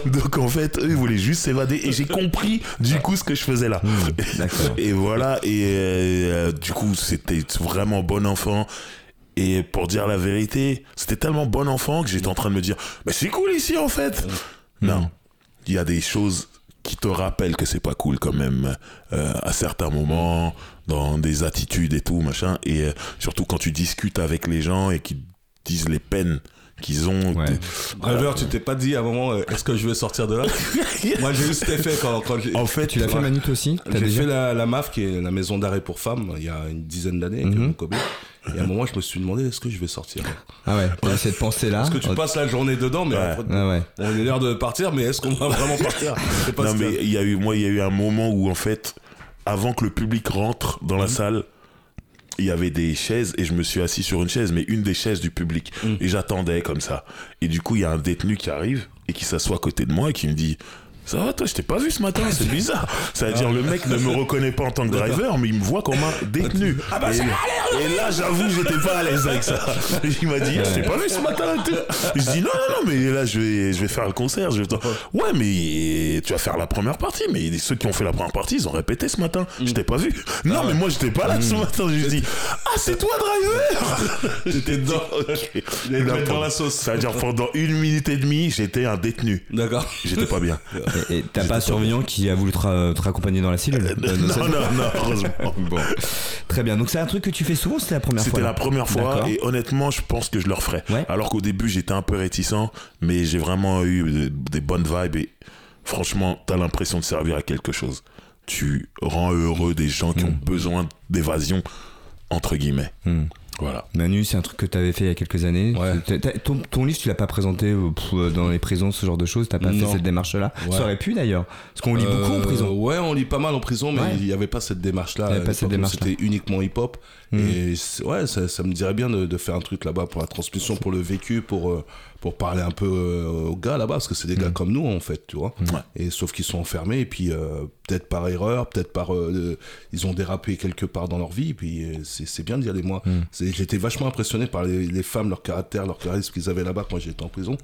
donc, en fait, eux, ils voulaient juste s'évader. Et j'ai compris, du coup, ce que je faisais là. d'accord. Et voilà, et euh, du coup, c'était vraiment bon enfant. Et pour dire la vérité, c'était tellement bon enfant que j'étais en train de me dire, mais c'est cool ici en fait. Non, il y a des choses qui te rappellent que c'est pas cool quand même euh, à certains moments, dans des attitudes et tout machin. Et euh, surtout quand tu discutes avec les gens et qu'ils disent les peines qu'ils ont. Ouais. Driver, tu t'es pas dit à un moment, euh, est-ce que je vais sortir de là? Moi, j'ai eu cet effet quand, quand j'ai. En fait, Tu l'as fait Ouais. Manu toi aussi J'ai déjà fait la, la MAF, qui est la maison d'arrêt pour femmes, il y a une dizaine d'années. Et à un moment, je me suis demandé, est-ce que je vais sortir? Ah ouais, t'as cette pensée-là. Parce que tu passes la journée dedans, mais Ouais. après, Ah ouais. on a l'air de partir, mais est-ce qu'on va vraiment partir? Pas non mais il y a eu moi il y a eu un moment où en fait avant que le public rentre dans la salle il y avait des chaises et je me suis assis sur une chaise mais une des chaises du public Mm. et j'attendais comme ça et du coup il y a un détenu qui arrive et qui s'assoit à côté de moi et qui me dit ça va toi je t'ai pas vu ce matin c'est bizarre. C'est à dire le mec ne me reconnaît pas en tant que driver mais il me voit comme un détenu. Ah bah, et, et là j'avoue j'étais pas à l'aise avec ça. Il m'a dit je t'ai pas vu ce matin je dis non non non mais là je vais je vais faire le concert je vais ouais. Mais tu vas faire la première partie. Mais ceux qui ont fait la première partie ils ont répété ce matin. Je t'ai pas vu. Non mais moi j'étais pas là ce matin. Je dis ah c'est toi driver J'étais dedans. Il est Là, dans la sauce. ça veut dire pendant une minute et demie j'étais un détenu. D'accord. j'étais pas bien Et t'as pas un surveillant qui a voulu te, ra- te raccompagner dans la cellule Euh, non non non heureusement Bon. Très bien. Donc c'est un truc que tu fais souvent, c'était la première fois C'était là la première fois D'accord. et honnêtement, je pense que je le referais. Ouais. Alors qu'au début, j'étais un peu réticent, mais j'ai vraiment eu des, des bonnes vibes et franchement, t'as l'impression de servir à quelque chose. Tu rends heureux des gens qui ont besoin d'évasion, entre guillemets. Hmm. Voilà. Manu, c'est un truc que tu avais fait il y a quelques années. Ouais. Ton, ton livre, tu l'as pas présenté euh, pff, euh, dans les prisons, ce genre de choses. T'as pas Non. fait cette démarche-là. Ouais. Ça aurait pu d'ailleurs, parce qu'on lit beaucoup en Euh, prison. Ouais, on lit pas mal en prison, mais Ouais. il n'y avait pas cette démarche-là. Il y avait à pas cette l'époque où démarche-là. C'était uniquement hip-hop. Mm. Et ouais, ça, ça me dirait bien de, de faire un truc là-bas pour la transmission, pour le vécu, pour, pour parler un peu aux gars là-bas, parce que c'est des Mm. gars comme nous, en fait, tu vois. Ouais. Et sauf qu'ils sont enfermés, et puis euh, peut-être par erreur, peut-être par. euh, ils ont dérapé quelque part dans leur vie, et puis c'est c'est bien d'y aller, moi. Mm. C'est- J'étais vachement impressionné par les, les femmes, leur caractère, leur charisme qu'ils avaient là-bas quand j'étais en prison.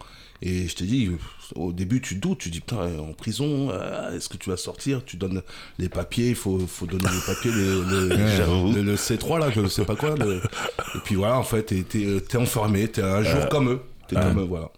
Et je t'ai dit, au début, tu doutes, tu dis, putain, en prison, euh, est-ce que tu vas sortir? Tu donnes les papiers, il faut, faut donner les papiers, le, le- J'avoue. le- le C3, là, je sais pas quoi. Et puis voilà, en fait, t'es- enfermé, t'es un jour comme eux. T'es comme eux, voilà.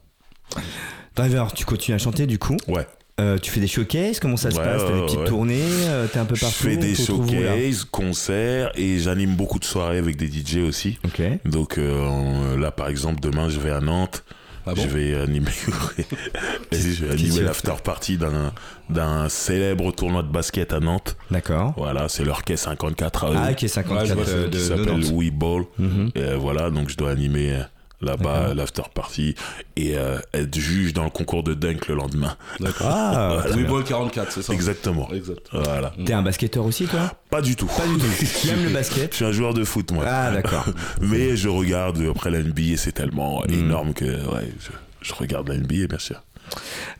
Driver, tu continues à chanter du coup? Ouais. Euh, tu fais des showcases, comment ça se Ouais, passe? T'as des petites ouais. tournées, euh, t'es un peu Je partout. fais des showcases, concerts et j'anime beaucoup de soirées avec des DJ aussi. Donc euh, là, par exemple, demain, je vais à Nantes. Ah bon? Je vais animer, je vais animer l'after party d'un d'un célèbre tournoi de basket à Nantes. D'accord. Voilà, c'est leur quai 54 à eux. Ah, ok, 54 Ouais, je de, qui s'appelle. We Ball. Mhm. Et, voilà, donc je dois animer là-bas l'after party et euh, être juge dans le concours de dunk le lendemain. D'accord. Ah, très Oui, bien. Ball 44, c'est ça Exactement. Exact. Voilà. T'es un basketteur aussi, toi? Pas du tout. Pas du tout. tu aimes le basket Je suis un joueur de foot, moi. Ah, d'accord. Mais je regarde après la NBA, c'est tellement Mm. énorme que ouais, je, je regarde la NBA, bien sûr.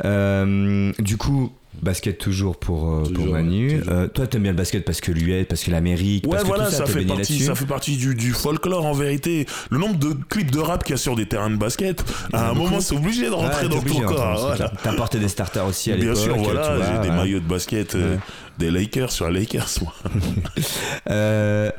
Euh, du coup, Basket toujours pour, euh, pour Manu. toujours. Euh, toi, t'aimes bien le basket parce que l'US, parce que l'Amérique, Ouais, parce que voilà, tout ça, fait partie, ça fait partie du, du folklore en vérité. Le nombre de clips de rap qu'il y a sur des terrains de basket, à un moment, c'est obligé de rentrer t'es dans ton corps. voilà. T'as porté des starters aussi à Bien l'époque. sûr, tu voilà, j'ai des maillots de basket euh. Des Lakers sur les Lakers, moi. Euh,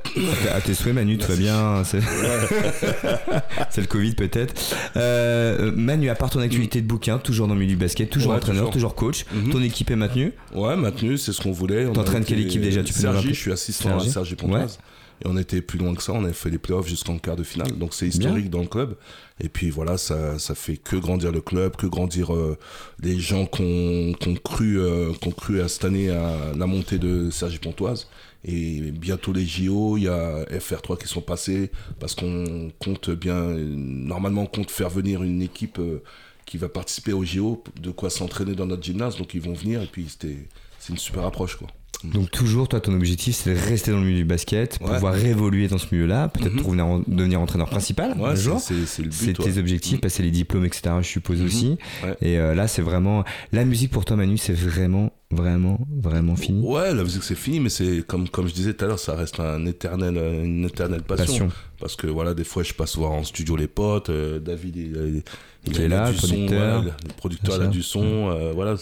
à tes souhaits, Manu, tout va bien. C'est le Covid peut-être. Euh, Manu, à part ton activité de bouquin, toujours dans le milieu du basket, toujours Ouais, entraîneur, toujours. toujours coach, Mhm. ton équipe est maintenue? Ouais, maintenu, c'est ce qu'on voulait. T'entraînes quelle équipe déjà? Tu peux Sergi, je suis assistant Sergi? À Sergi Pontoise. Et on était plus loin que ça, on a fait les playoffs jusqu'en quart de finale, donc c'est historique dans le club. Et puis voilà, ça, ça fait que grandir le club, que grandir euh, les gens qu'on qu'on cru, euh, cru à cette année à la montée de Sergi Pontoise. Et bientôt les JO, il y a FR3 qui sont passés parce qu'on compte bien, normalement on compte faire venir une équipe euh, qui va participer aux JO, de quoi s'entraîner dans notre gymnase, donc ils vont venir et puis c'est une super approche quoi. Donc toujours, toi, ton objectif, c'est de rester dans le milieu du basket, Ouais. pouvoir évoluer dans ce milieu-là, peut-être Mhm. un- devenir entraîneur principal Ouais, c'est- c'est c'est le C'est but. ouais. tes objectifs, passer les diplômes, etc. Je suppose Mhm. aussi. Et euh, là, c'est vraiment la musique pour toi, Manu. C'est vraiment, vraiment, vraiment fini? Ouais, la musique c'est fini, mais c'est comme, comme je disais tout à l'heure, ça reste un éternel, euh, une éternelle passion. Passion. Parce que voilà, des fois je passe voir en studio les potes, euh, David il, il- il est là, du le son, producteur. ouais, le producteur Bien il a sûr. du son, euh, voilà.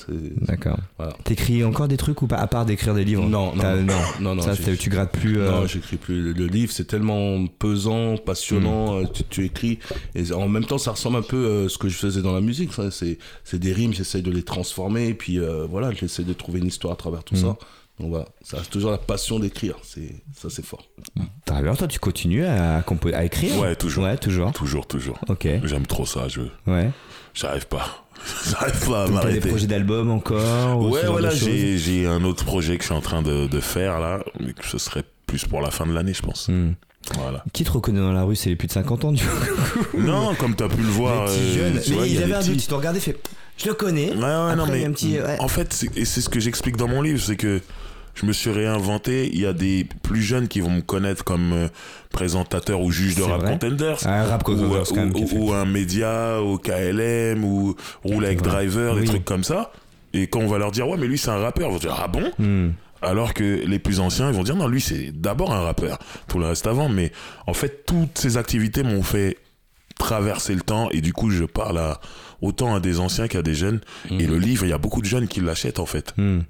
D'accord. Voilà. T'écris encore des trucs ou pas À part d'écrire des livres? Non, non, non. non, non, Ça, tu grattes plus. euh, Non, j'écris plus. Le- livre, c'est tellement pesant, passionnant. Hmm. euh, Tu, tu écris. Et en même temps, ça ressemble un peu euh, à ce que je faisais dans la musique. C'est des rimes, j'essaye de les transformer. Et puis euh, voilà, j'essaie de trouver une histoire à travers tout Hmm. ça. Donc voilà, ça reste toujours la passion d'écrire. C'est Ça, c'est fort. Driver, toi, tu continues à, à écrire? Ouais, toujours. Ouais, toujours. Toujours, toujours. Ok. J'aime trop ça, je Ouais. j'arrive pas. J'arrive pas à T'as des m'arrêter. projets d'album encore Ouais, voilà, j'ai j'ai un autre projet que je suis en train de, de faire là, mais que ce serait plus pour la fin de l'année, je pense. Hmm. Voilà. Qui te reconnaît dans la rue C'est les plus de 50 ans, du coup? Non, comme tu as pu le voir, les euh, jeunes. Mais il y ils a avaient un doute. Ils t'ont regardé, fait. Je le connais. Ouais, ouais, Après, non, mais un petit, ouais. en fait, et c'est ce que j'explique dans mon livre, c'est que je me suis réinventé. Il y a des plus jeunes qui vont me connaître comme euh, présentateur ou juge de rap contenders. Un rap Ou, ou- ou un média, au KLM, ou roule avec driver, des trucs comme ça. Et quand on va leur dire, ouais, mais lui c'est un rappeur, ils vont dire, ah bon? Hmm. Alors que les plus anciens, ils vont dire, non, lui c'est d'abord un rappeur, tout le reste avant. Mais en fait, toutes ces activités m'ont fait traverser le temps et du coup, je parle à, autant à des anciens qu'à des jeunes. Et le livre, il y a beaucoup de jeunes qui l'achètent en fait. Hmm.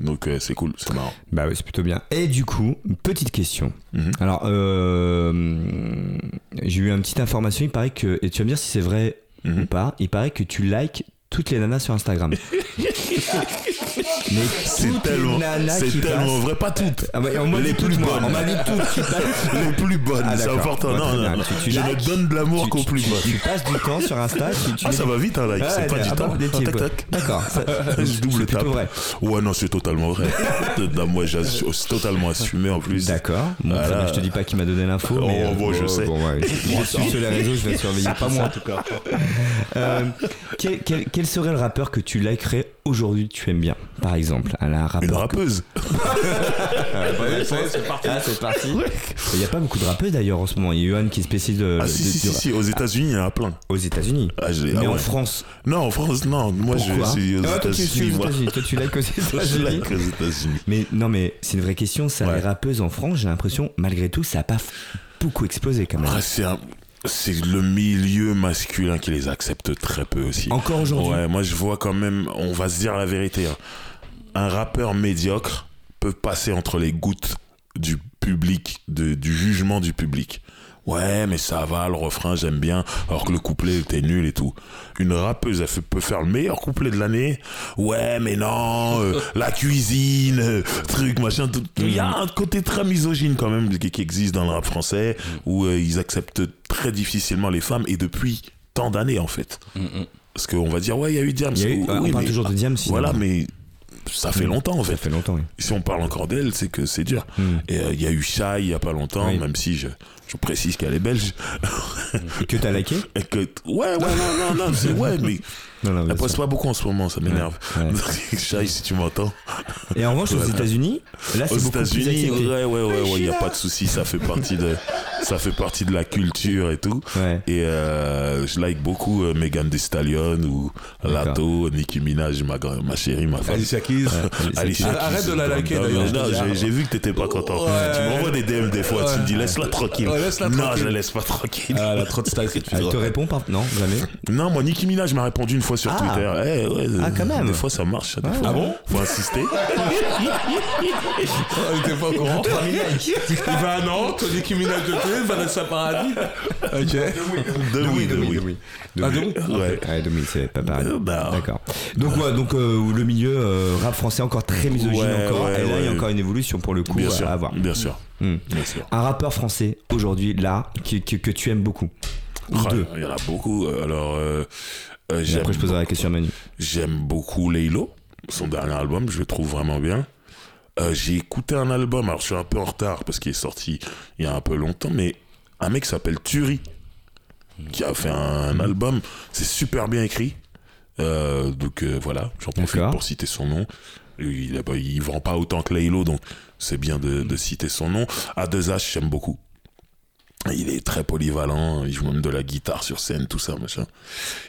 Donc euh, c'est cool, c'est marrant. Bah oui, c'est plutôt bien. Et du coup, petite question. Mhm. Alors, euh, j'ai eu une petite information. Il paraît que, et tu vas me dire si c'est vrai Mhm. ou pas, il paraît que tu likes toutes les nanas sur Instagram. Mais C'est tellement, c'est vrai, pas toutes. Ah bah, on m'a Les dit plus toutes, moi. bonnes. On m'a dit toutes qui passent. Les plus bonnes, Ah, c'est important. Non, très non, bien. non. Tu- tu je likes ne donne de l'amour qu'aux tu- plus tu- bonnes. Tu passes du temps sur Insta. Tu, tu Ah, ça va vite un like, Ouais, c'est pas du temps. bon, Tac, types. tac. D'accord. Double tape. vrai. Ouais, non, c'est totalement vrai. Non, moi, j'ai c'est totalement assumé en plus. D'accord. Je te dis pas qui m'a donné l'info. Oh, mais, euh, bon, je sais. Je suis sur les réseaux, je vais surveiller. Pas moi en tout cas. Euh, quel, quel- serait le rappeur que tu likerais aujourd'hui que tu aimes bien Par exemple, à la rappeur. Une rappeuse. c'est parti. Ah, c'est parti. Il n'y a pas beaucoup de rappeurs d'ailleurs en ce moment. Il y a Yohan qui est spécialiste de, Ah, de- si, de- si, si, du- si, aux États-Unis, il y en a plein. aux États-Unis. Ah, Mais ah en. France. Non, en France, non. Moi, je Pourquoi suis aux Ah, toi, tu suis États-Unis. aux moi. États-Unis. Toi, tu likes aux Je États-Unis. like aux États-Unis. Mais non, mais c'est une vraie question. Ça, Ouais. les rappeuses en France, j'ai l'impression, malgré tout, ça n'a pas beaucoup explosé quand même. Après, c'est un- c'est le milieu masculin qui les accepte très peu aussi. Encore aujourd'hui. Ouais, moi je vois quand même, on va se dire la vérité, hein. un rappeur médiocre peut passer entre les gouttes du public, de- du jugement du public. Ouais, mais ça va, le refrain, j'aime bien, alors que le couplet était nul et tout. Une rappeuse, elle peut faire le meilleur couplet de l'année. Ouais, mais non, euh, la cuisine, euh, truc, machin. Il y a un côté très misogyne quand même qui, qui existe dans le rap français, où euh, ils acceptent très difficilement les femmes, et depuis tant d'années en fait. Parce qu'on va dire, ouais, il y a eu Diams. Il y a eu- Oui, on parle mais- toujours de Diams. Voilà, mais ça fait Mm. longtemps en Ça fait. fait longtemps, oui. Si on parle encore d'elle, c'est que c'est dur. Mm. Et euh, il y a eu Shai il y a pas longtemps, Oui. même si je, je précise qu'elle est belge. Que t'as liké? Que, ouais, ouais, non, non, non, c'est ouais, mais Non, non, elle poste pas beaucoup en ce moment, ça m'énerve. Ouais. Shai, si tu m'entends. Et en revanche, aux. États-Unis, là, c'est beaucoup plus États-Unis, accepté. ouais, ouais, ouais, ouais, il y a pas de souci, ça fait partie de, ça fait partie de la culture et tout. Ouais. Et euh, je like beaucoup euh, Megan Thee Stallion ou Lato, Nicki Minaj, ma, ma chérie, ma femme. Alicia Keys. Alicia Arrête Keys, de la liker, d'ailleurs, j'ai- vu que t'étais pas content. Ouais. Tu m'envoies des DM des fois, tu me dis laisse-la tranquille. Non, je la laisse pas tranquille. Ah, la trop de style, Elle te répond par... Non, jamais. Non, moi, Nicki Minaj m'a répondu une fois sur Ah. Twitter. Eh, ouais, Ah, quand même. Des fois, ça marche. Des Ah. fois, Ah bon Faut insister. On était pas au courant. Il va à Nantes, Nicki Minaj de Twitter, Vanessa Paradis. Ok. De oui, de oui. Ah, de oui Ouais. Ouais, Domi, c'est pas pareil. Euh, bah. D'accord. Donc, ouais, donc euh, le milieu euh, rap français encore très misogyne Ouais, encore. ouais, et là, il y a encore une évolution pour le coup Bien à sûr. avoir. Bien sûr. Hmm. Bien sûr. Un rappeur français aujourd'hui, là, que, que tu aimes beaucoup. Ou Ah, deux. Il y en a beaucoup. Alors, euh, euh, j'aime après, je poserai la question à Manu. J'aime beaucoup Laylo, son dernier album, je le trouve vraiment bien. Euh, j'ai écouté un album, alors je suis un peu en retard parce qu'il est sorti il y a un peu longtemps, mais un mec s'appelle Turi, qui a fait un album, c'est super bien écrit. Euh, donc voilà, j'en profite D'accord. pour citer son nom. Il, il vend pas autant que Laylo, donc c'est bien de, de citer son nom. A2H, j'aime beaucoup. Il est très polyvalent, il joue même de la guitare sur scène, tout ça, machin.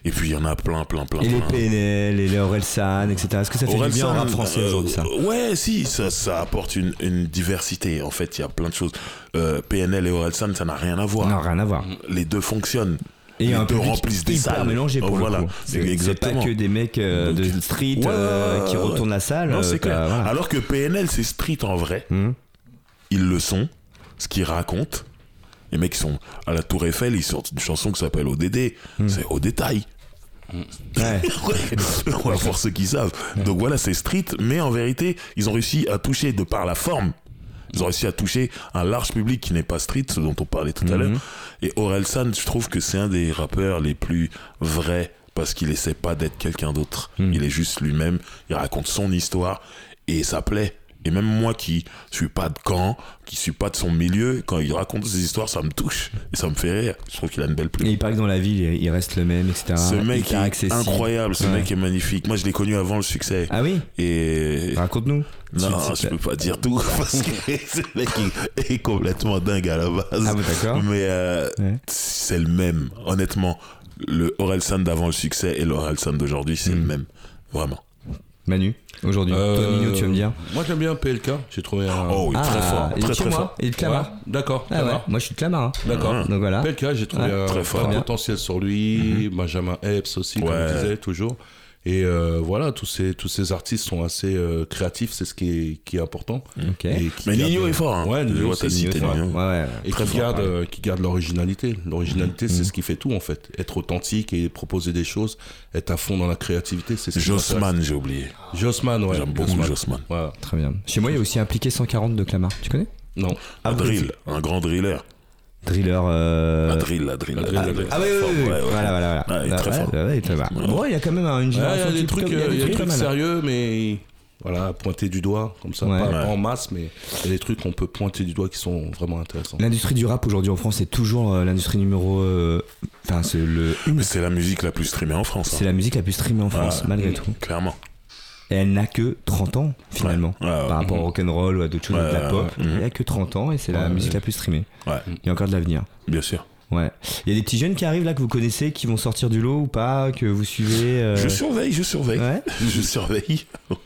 Et puis il y en a plein, plein, plein. Et les. PNL, et les Orelsan, etc. Est-ce que ça fait du bien en rap français euh, aujourd'hui, ça Ouais, si, ça, ça apporte une, une diversité. En fait, il y a plein de choses. Euh, PNL et Orelsan, ça n'a rien à voir. Non, rien à voir. Les deux fonctionnent. Et les un deux remplissent des salles. mélangé pour Oh, le voilà. coup. C'est pas que des mecs euh, de street Ouais, euh, qui retournent la salle. Non, euh, c'est clair. voilà. Alors que PNL, c'est street en vrai. Hmm. Ils le sont. Ce qu'ils racontent. Les mecs sont à la Tour Eiffel, ils sortent une chanson qui s'appelle ODD. Hmm. C'est au détail. Ouais. Ouais, pour ceux qui savent. Donc voilà, c'est street, mais en vérité, ils ont réussi à toucher de par la forme. Ils ont réussi à toucher un large public qui n'est pas street, ce dont on parlait tout à Mhm. l'heure. Et Orelsan, je trouve que c'est un des rappeurs les plus vrais parce qu'il essaie pas d'être quelqu'un d'autre. Il est juste lui-même, il raconte son histoire et ça plaît. Et même moi qui suis pas de camp, qui suis pas de son milieu, quand il raconte ses histoires, ça me touche et ça me fait rire. Je trouve qu'il a une belle plume. Et il paraît que dans la ville, il reste le même, etc. Ce mec est accessible. incroyable, ce Ouais. mec est magnifique. Moi, je l'ai connu avant le succès. Ah oui Et Raconte-nous. non, je peux pas dire tout parce que ce mec est, est complètement dingue à la base. Ah bon, d'accord. Mais euh, Ouais. c'est le même, honnêtement. Le Orelsan d'avant le succès et l'Orelsan d'aujourd'hui, c'est le Hmm. même. Vraiment. Manu, aujourd'hui. Euh, tu vas me dire Moi j'aime bien PLK, j'ai trouvé un. Oh, oui, très fort. il est Très, très moi. fort. Il est de Ouais, Clamart. D'accord, Ah ouais, moi je suis de Clamart. hein. D'accord. Ah. Donc voilà. PLK, j'ai trouvé Ouais. un Très fort. potentiel sur lui, Benjamin Epps aussi, comme je disais, toujours. Et euh, voilà, tous ces, tous ces artistes sont assez euh, créatifs, c'est ce qui est, qui est important. Ok. Et qui Mais Nino est fort. Hein. Ouais, Nino, c'est cité. Ouais, ouais. Et Très qui fort, garde, ouais. qui garde l'originalité. L'originalité, Mm. c'est ce qui fait tout, en fait. Être authentique et proposer des choses, être à fond dans la créativité, c'est ce qui Jossman, j'ai oublié. Jossman, ouais. J'aime beaucoup Jossman. Voilà. Très bien. Chez moi, il y a aussi impliqué 140 de Clamart. Tu connais? Non. Un Ah, drill, un grand driller. Driller. euh, La drill, la drill. la drill, drill. la drill. Ah oui, oui, oui, oui. Ouais, ouais. Voilà, voilà, voilà. il est très Ouais, fort. ouais. Bon, il y a quand même une Ouais, Il y génération a des qui- trucs, il y a euh, il y a des trucs mal. sérieux, mais voilà, pointer du doigt, comme ça, Ouais. pas, en masse, mais il y a des trucs qu'on peut pointer du doigt qui sont vraiment intéressants. L'industrie du rap aujourd'hui en France, c'est toujours euh, l'industrie numéro. euh, Enfin, c'est le. Mais c'est la musique la plus streamée en France. C'est hein. la musique la plus streamée en France, malgré tout. Clairement. Et elle n'a que 30 ans, finalement. Ouais, ouais, Par rapport au rock'n'roll ou à d'autres choses, de la pop. Elle n'a que 30 ans et c'est la musique la plus streamée. Il y a encore de l'avenir. bien sûr. Ouais. Il y a des petits jeunes qui arrivent là que vous connaissez, qui vont sortir du lot ou pas, que vous suivez. euh, Je surveille, je surveille. Je surveille.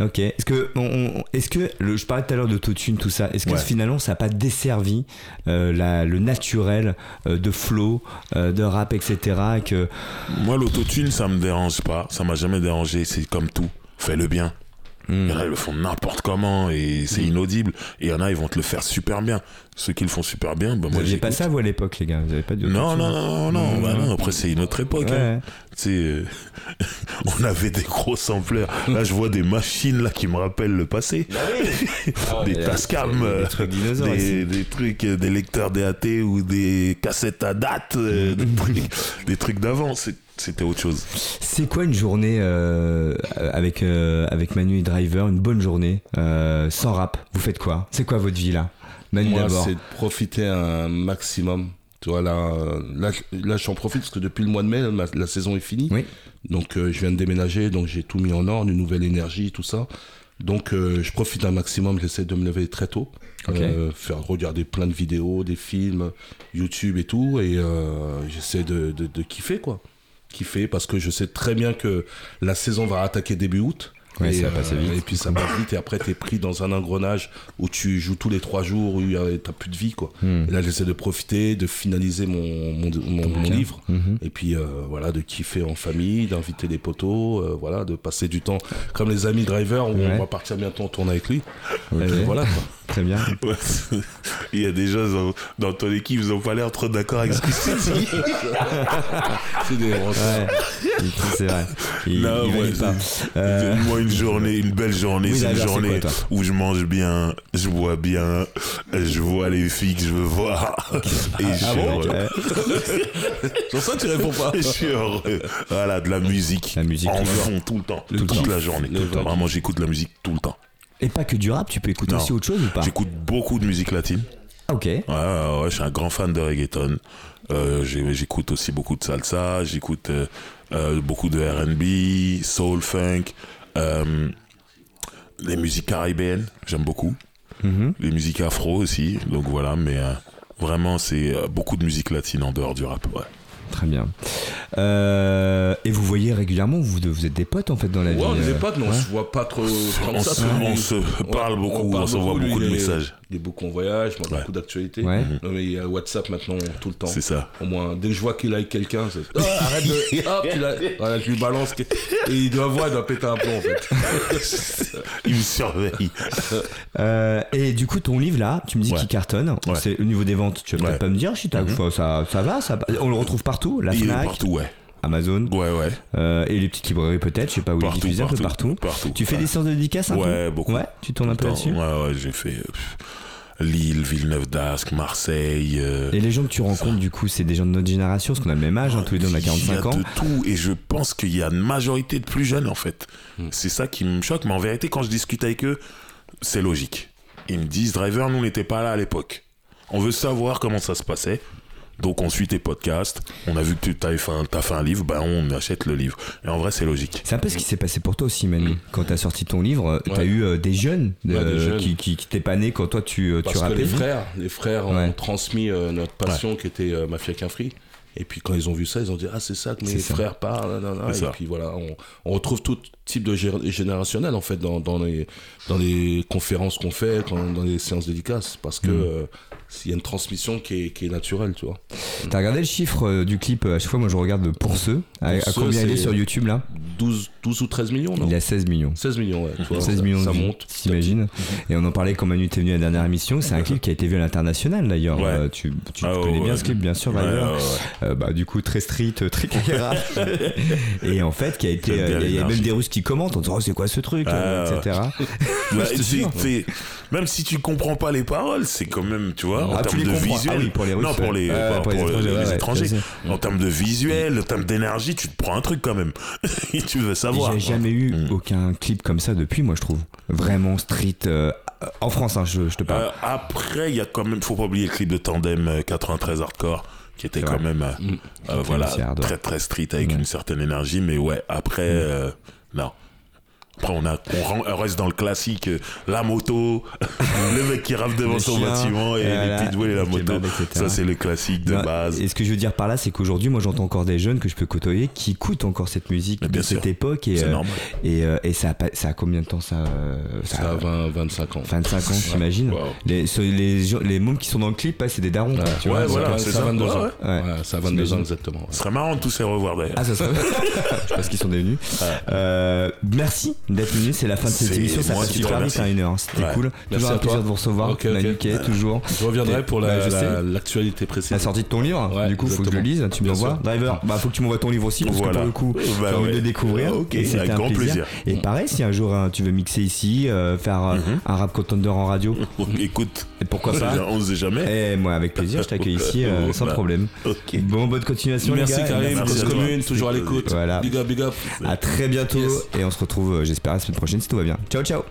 Ok. Est-ce que, on, on- est-ce que le, je parlais tout à l'heure d'autotune, tout ça. Est-ce que Ouais. finalement ça n'a pas desservi euh, la- le naturel euh, de flow, euh, de rap, etc. et que Moi, l'autotune, ça me dérange pas. Ça m'a jamais dérangé. C'est comme tout. Fais-le bien. Hmm. Il y en a, ils le font n'importe comment et c'est inaudible. Et il y en a, ils vont te le faire super bien. Ceux qui le font super bien, bah, vous moi, n'aviez pas ça vous à l'époque, les gars. Vous avez pas de Non, non, non, non, non, Mmh. bah non, Après, c'est une autre époque. hein. Ouais. Tu sais, euh, on avait des gros sampleurs. Là, je vois des machines là qui me rappellent le passé. des ouais, Tascam, des euh, trucs dinosaures des, trucs, euh, des lecteurs DAT ou des cassettes à date, euh, des trucs, d'avant. C'était autre chose. C'est quoi une journée euh, avec, euh, avec Manu et Driver, une bonne journée euh, sans rap? Vous faites quoi? C'est quoi votre vie là? Manu Moi, d'abord. c'est de profiter un maximum. Tu vois, là, euh, là, là j'en profite parce que depuis le mois de mai, la, la saison est finie. Oui. Donc, euh, je viens de déménager, donc j'ai tout mis en ordre, une nouvelle énergie, tout ça. Donc euh, je profite un maximum, j'essaie de me lever très tôt, Ok. euh, faire regarder plein de vidéos, des films, YouTube et tout, et euh, j'essaie de, de, de kiffer quoi. Kiffer parce que je sais très bien que la saison va attaquer début août. Ouais, et, ça va passer vite. et puis ça passe vite et après t'es pris dans un engrenage où tu joues tous les trois jours où t'as plus de vie quoi. Hmm. Et là j'essaie de profiter, de finaliser mon, mon, mon- livre Mhm. et puis euh, voilà de kiffer en famille, d'inviter des potos, euh, voilà de passer du temps comme les amis driver où Ouais. on va partir bientôt en tournée avec lui. Et voilà quoi. Très bien. Ouais, Il y a des gens dans, dans ton équipe, ils ont pas l'air trop d'accord avec ce que tu dis. C'est des Ouais, c'est vrai. Il, Non, il ouais, pas. Euh, Moi, une journée, une belle journée, Oui, c'est une journée quoi, où je mange bien, je bois bien, je vois les filles que je veux voir. Et je suis ah bon. Sur ça tu réponds pas. Je suis heureux. Voilà, de la musique. La musique, en fond, tout le temps. Le toute la journée. Le Vraiment, j'écoute de la musique tout le temps. Et pas que du rap, tu peux écouter Non. aussi autre chose ou pas J'écoute beaucoup de musique latine. Ah, Ok. Ouais, ouais, ouais, je suis un grand fan de reggaeton. Euh, j'écoute aussi beaucoup de salsa, j'écoute euh, euh, beaucoup de R&B, soul, funk, les musiques caribéennes, j'aime beaucoup. Mhm. Les musiques afro aussi, donc voilà, mais vraiment c'est beaucoup de musique latine en dehors du rap, ouais. Très bien. Euh, et vous voyez régulièrement, vous, vous êtes des potes en fait dans la vie Ouais, on est euh, des potes, mais on ouais. se voit pas trop comme On ça. se, on se parle beaucoup, on, parle s'envoie lui, beaucoup de messages. Il est beaucoup en voyage, moi Ouais. beaucoup d'actualités. Ouais. Non, mais il y a WhatsApp maintenant tout le temps. C'est ça. Au moins, dès que je vois qu'il like quelqu'un, c'est. Oh, arrête de. Hop, il a- Voilà, je lui balance. que- Et il doit voir, il doit péter un plomb en fait. Il me surveille. Euh, et du coup, ton livre là, tu me dis Ouais. qu'il cartonne. Ouais. C'est au niveau des ventes. Tu vas peut-être pas me dire, t'as- Mhm. ça, ça va, ça, on le retrouve partout. La Il est Fnac, partout, ouais. Amazon, Ouais, ouais. euh, et les petites librairies peut-être. Je sais pas où il est Partout, un peu partout, partout. partout. Tu fais Ouais. des séances de dédicaces un peu Ouais, beaucoup. Ouais, tu tournes un peu Attends, là-dessus. Ouais, ouais, j'ai fait euh, Lille, Villeneuve d'Ascq, Marseille. euh, Et les gens que tu rencontres, du coup, c'est des gens de notre génération, parce qu'on a le même âge, hein, tous les deux on a 45 Il y a ans. de tout et je pense qu'il y a une majorité de plus jeunes en fait. Hmm. C'est ça qui me choque, mais en vérité, quand je discute avec eux, c'est logique. Ils me disent, Driver, nous on n'était pas là à l'époque. On veut savoir comment ça se passait. Donc on suit tes podcasts, on a vu que tu as fait, un, t'as fait un livre, ben on achète le livre. Et en vrai, c'est logique. C'est un peu ce qui s'est passé pour toi aussi, Manu. Quand t'as sorti ton livre, euh, t'as Ouais. eu euh, des jeunes, Ouais, euh, des jeunes. qui, qui, qui t'épannaient quand toi tu, euh, tu Parce que les frères, les frères Ouais. ont transmis euh, notre passion qui était euh, Mafia qu'un free. Et puis quand ils ont vu ça, ils ont dit ah c'est ça que mes C'est ça. frères parlent. Et ça. puis voilà, on, on retrouve tout type de gé- générationnel en fait dans, dans les dans les conférences qu'on fait, dans les séances dédicaces, parce que Mm. euh, il y a une transmission qui est, qui est naturelle, tu vois. T'as regardé le chiffre euh, du clip euh, À chaque fois, moi je regarde pour ceux. À, à combien il est sur YouTube là 12, 12 ou 13 millions, non Il a 16 millions. 16 millions, ouais. tu vois, 16 ça, millions ça monte. t'imagines Et on en parlait quand Manu était venu à la dernière émission. C'est un clip qui a été vu à l'international d'ailleurs. Ouais. Euh, tu tu Ah, connais ouais, bien ce clip, bien sûr, d'ailleurs. ouais. Euh, bah, du coup, très street, très caméra. et en fait, qui a été. Il y a- même des Russes qui commentent en disant Oh, c'est quoi ce truc Ah, euh, etc. Bah, même si tu comprends pas les paroles, c'est quand même, tu vois, en Ah, termes de comprends. visuel. Ah oui, pour les Russes, non, pour les, pas pour étrangers, les ouais, étrangers. je sais. En termes de visuel, en termes d'énergie, tu te prends un truc quand même. tu veux savoir. J'ai jamais eu Mm. aucun clip comme ça depuis, moi je trouve. Vraiment street. euh, en France, hein, je, je te parle. Euh, après, il y a quand même, faut pas oublier le clip de Tandem euh, 93 Hardcore, qui était quand vrai. même, euh, Mm. euh, voilà, très très street avec Ouais. une certaine énergie, mais ouais, après, euh, non. Après, on, a, on ren- on reste dans le classique, euh, la moto, le mec qui rave devant son bâtiment et les pitbulls et la moto. Ça, c'est le classique de Non, base. Et ce que je veux dire par là, c'est qu'aujourd'hui, moi j'entends encore des jeunes que je peux côtoyer qui écoutent encore cette musique de cette époque. Et, C'est euh, normal. et, euh, et ça, a pas- ça a combien de temps ça, ça Ça a 20, 25 ans. 25 ans, j'imagine. Wow. Les, ce- les, gens- les mômes qui sont dans le clip, c'est des darons. Ouais, vois, voilà, ça, c'est ça ça. a 22 Ouais, ans. ouais. Ouais. Ouais, ça a 22 ans exactement. Ce serait marrant de tous les revoir d'ailleurs. Ah, ça serait. je sais pas ce qu'ils sont devenus. Merci d'être venu. C'est la fin de cette C'est émission. Ça passe super vite, remercie. hein, une heure. C'était Ouais. cool. Merci Toujours un à plaisir de vous recevoir. Toujours. Je reviendrai pour bah, la- sais. la- l'actualité précise. La sortie de ton livre, Ouais, du coup, faut que je le lise, tu me l'envoies. Driver, bah faut que tu m'envoies ton livre aussi, parce que pour le coup, Bah j'ai envie de le découvrir. Ok, c'était avec un grand plaisir. Et pareil, si un jour hein, tu veux mixer ici, euh, faire euh, Mhm. un rap contender en radio, Écoute, pourquoi pas on ne sait jamais. Et moi, avec plaisir, je t'accueille ici euh, sans Bah, problème. Bon, bonne continuation, Merci Karim, à commune, toujours à l'écoute. Voilà. Big up, big up. À très bientôt et on se retrouve, euh, j'espère, la semaine prochaine si tout va bien. Ciao, ciao.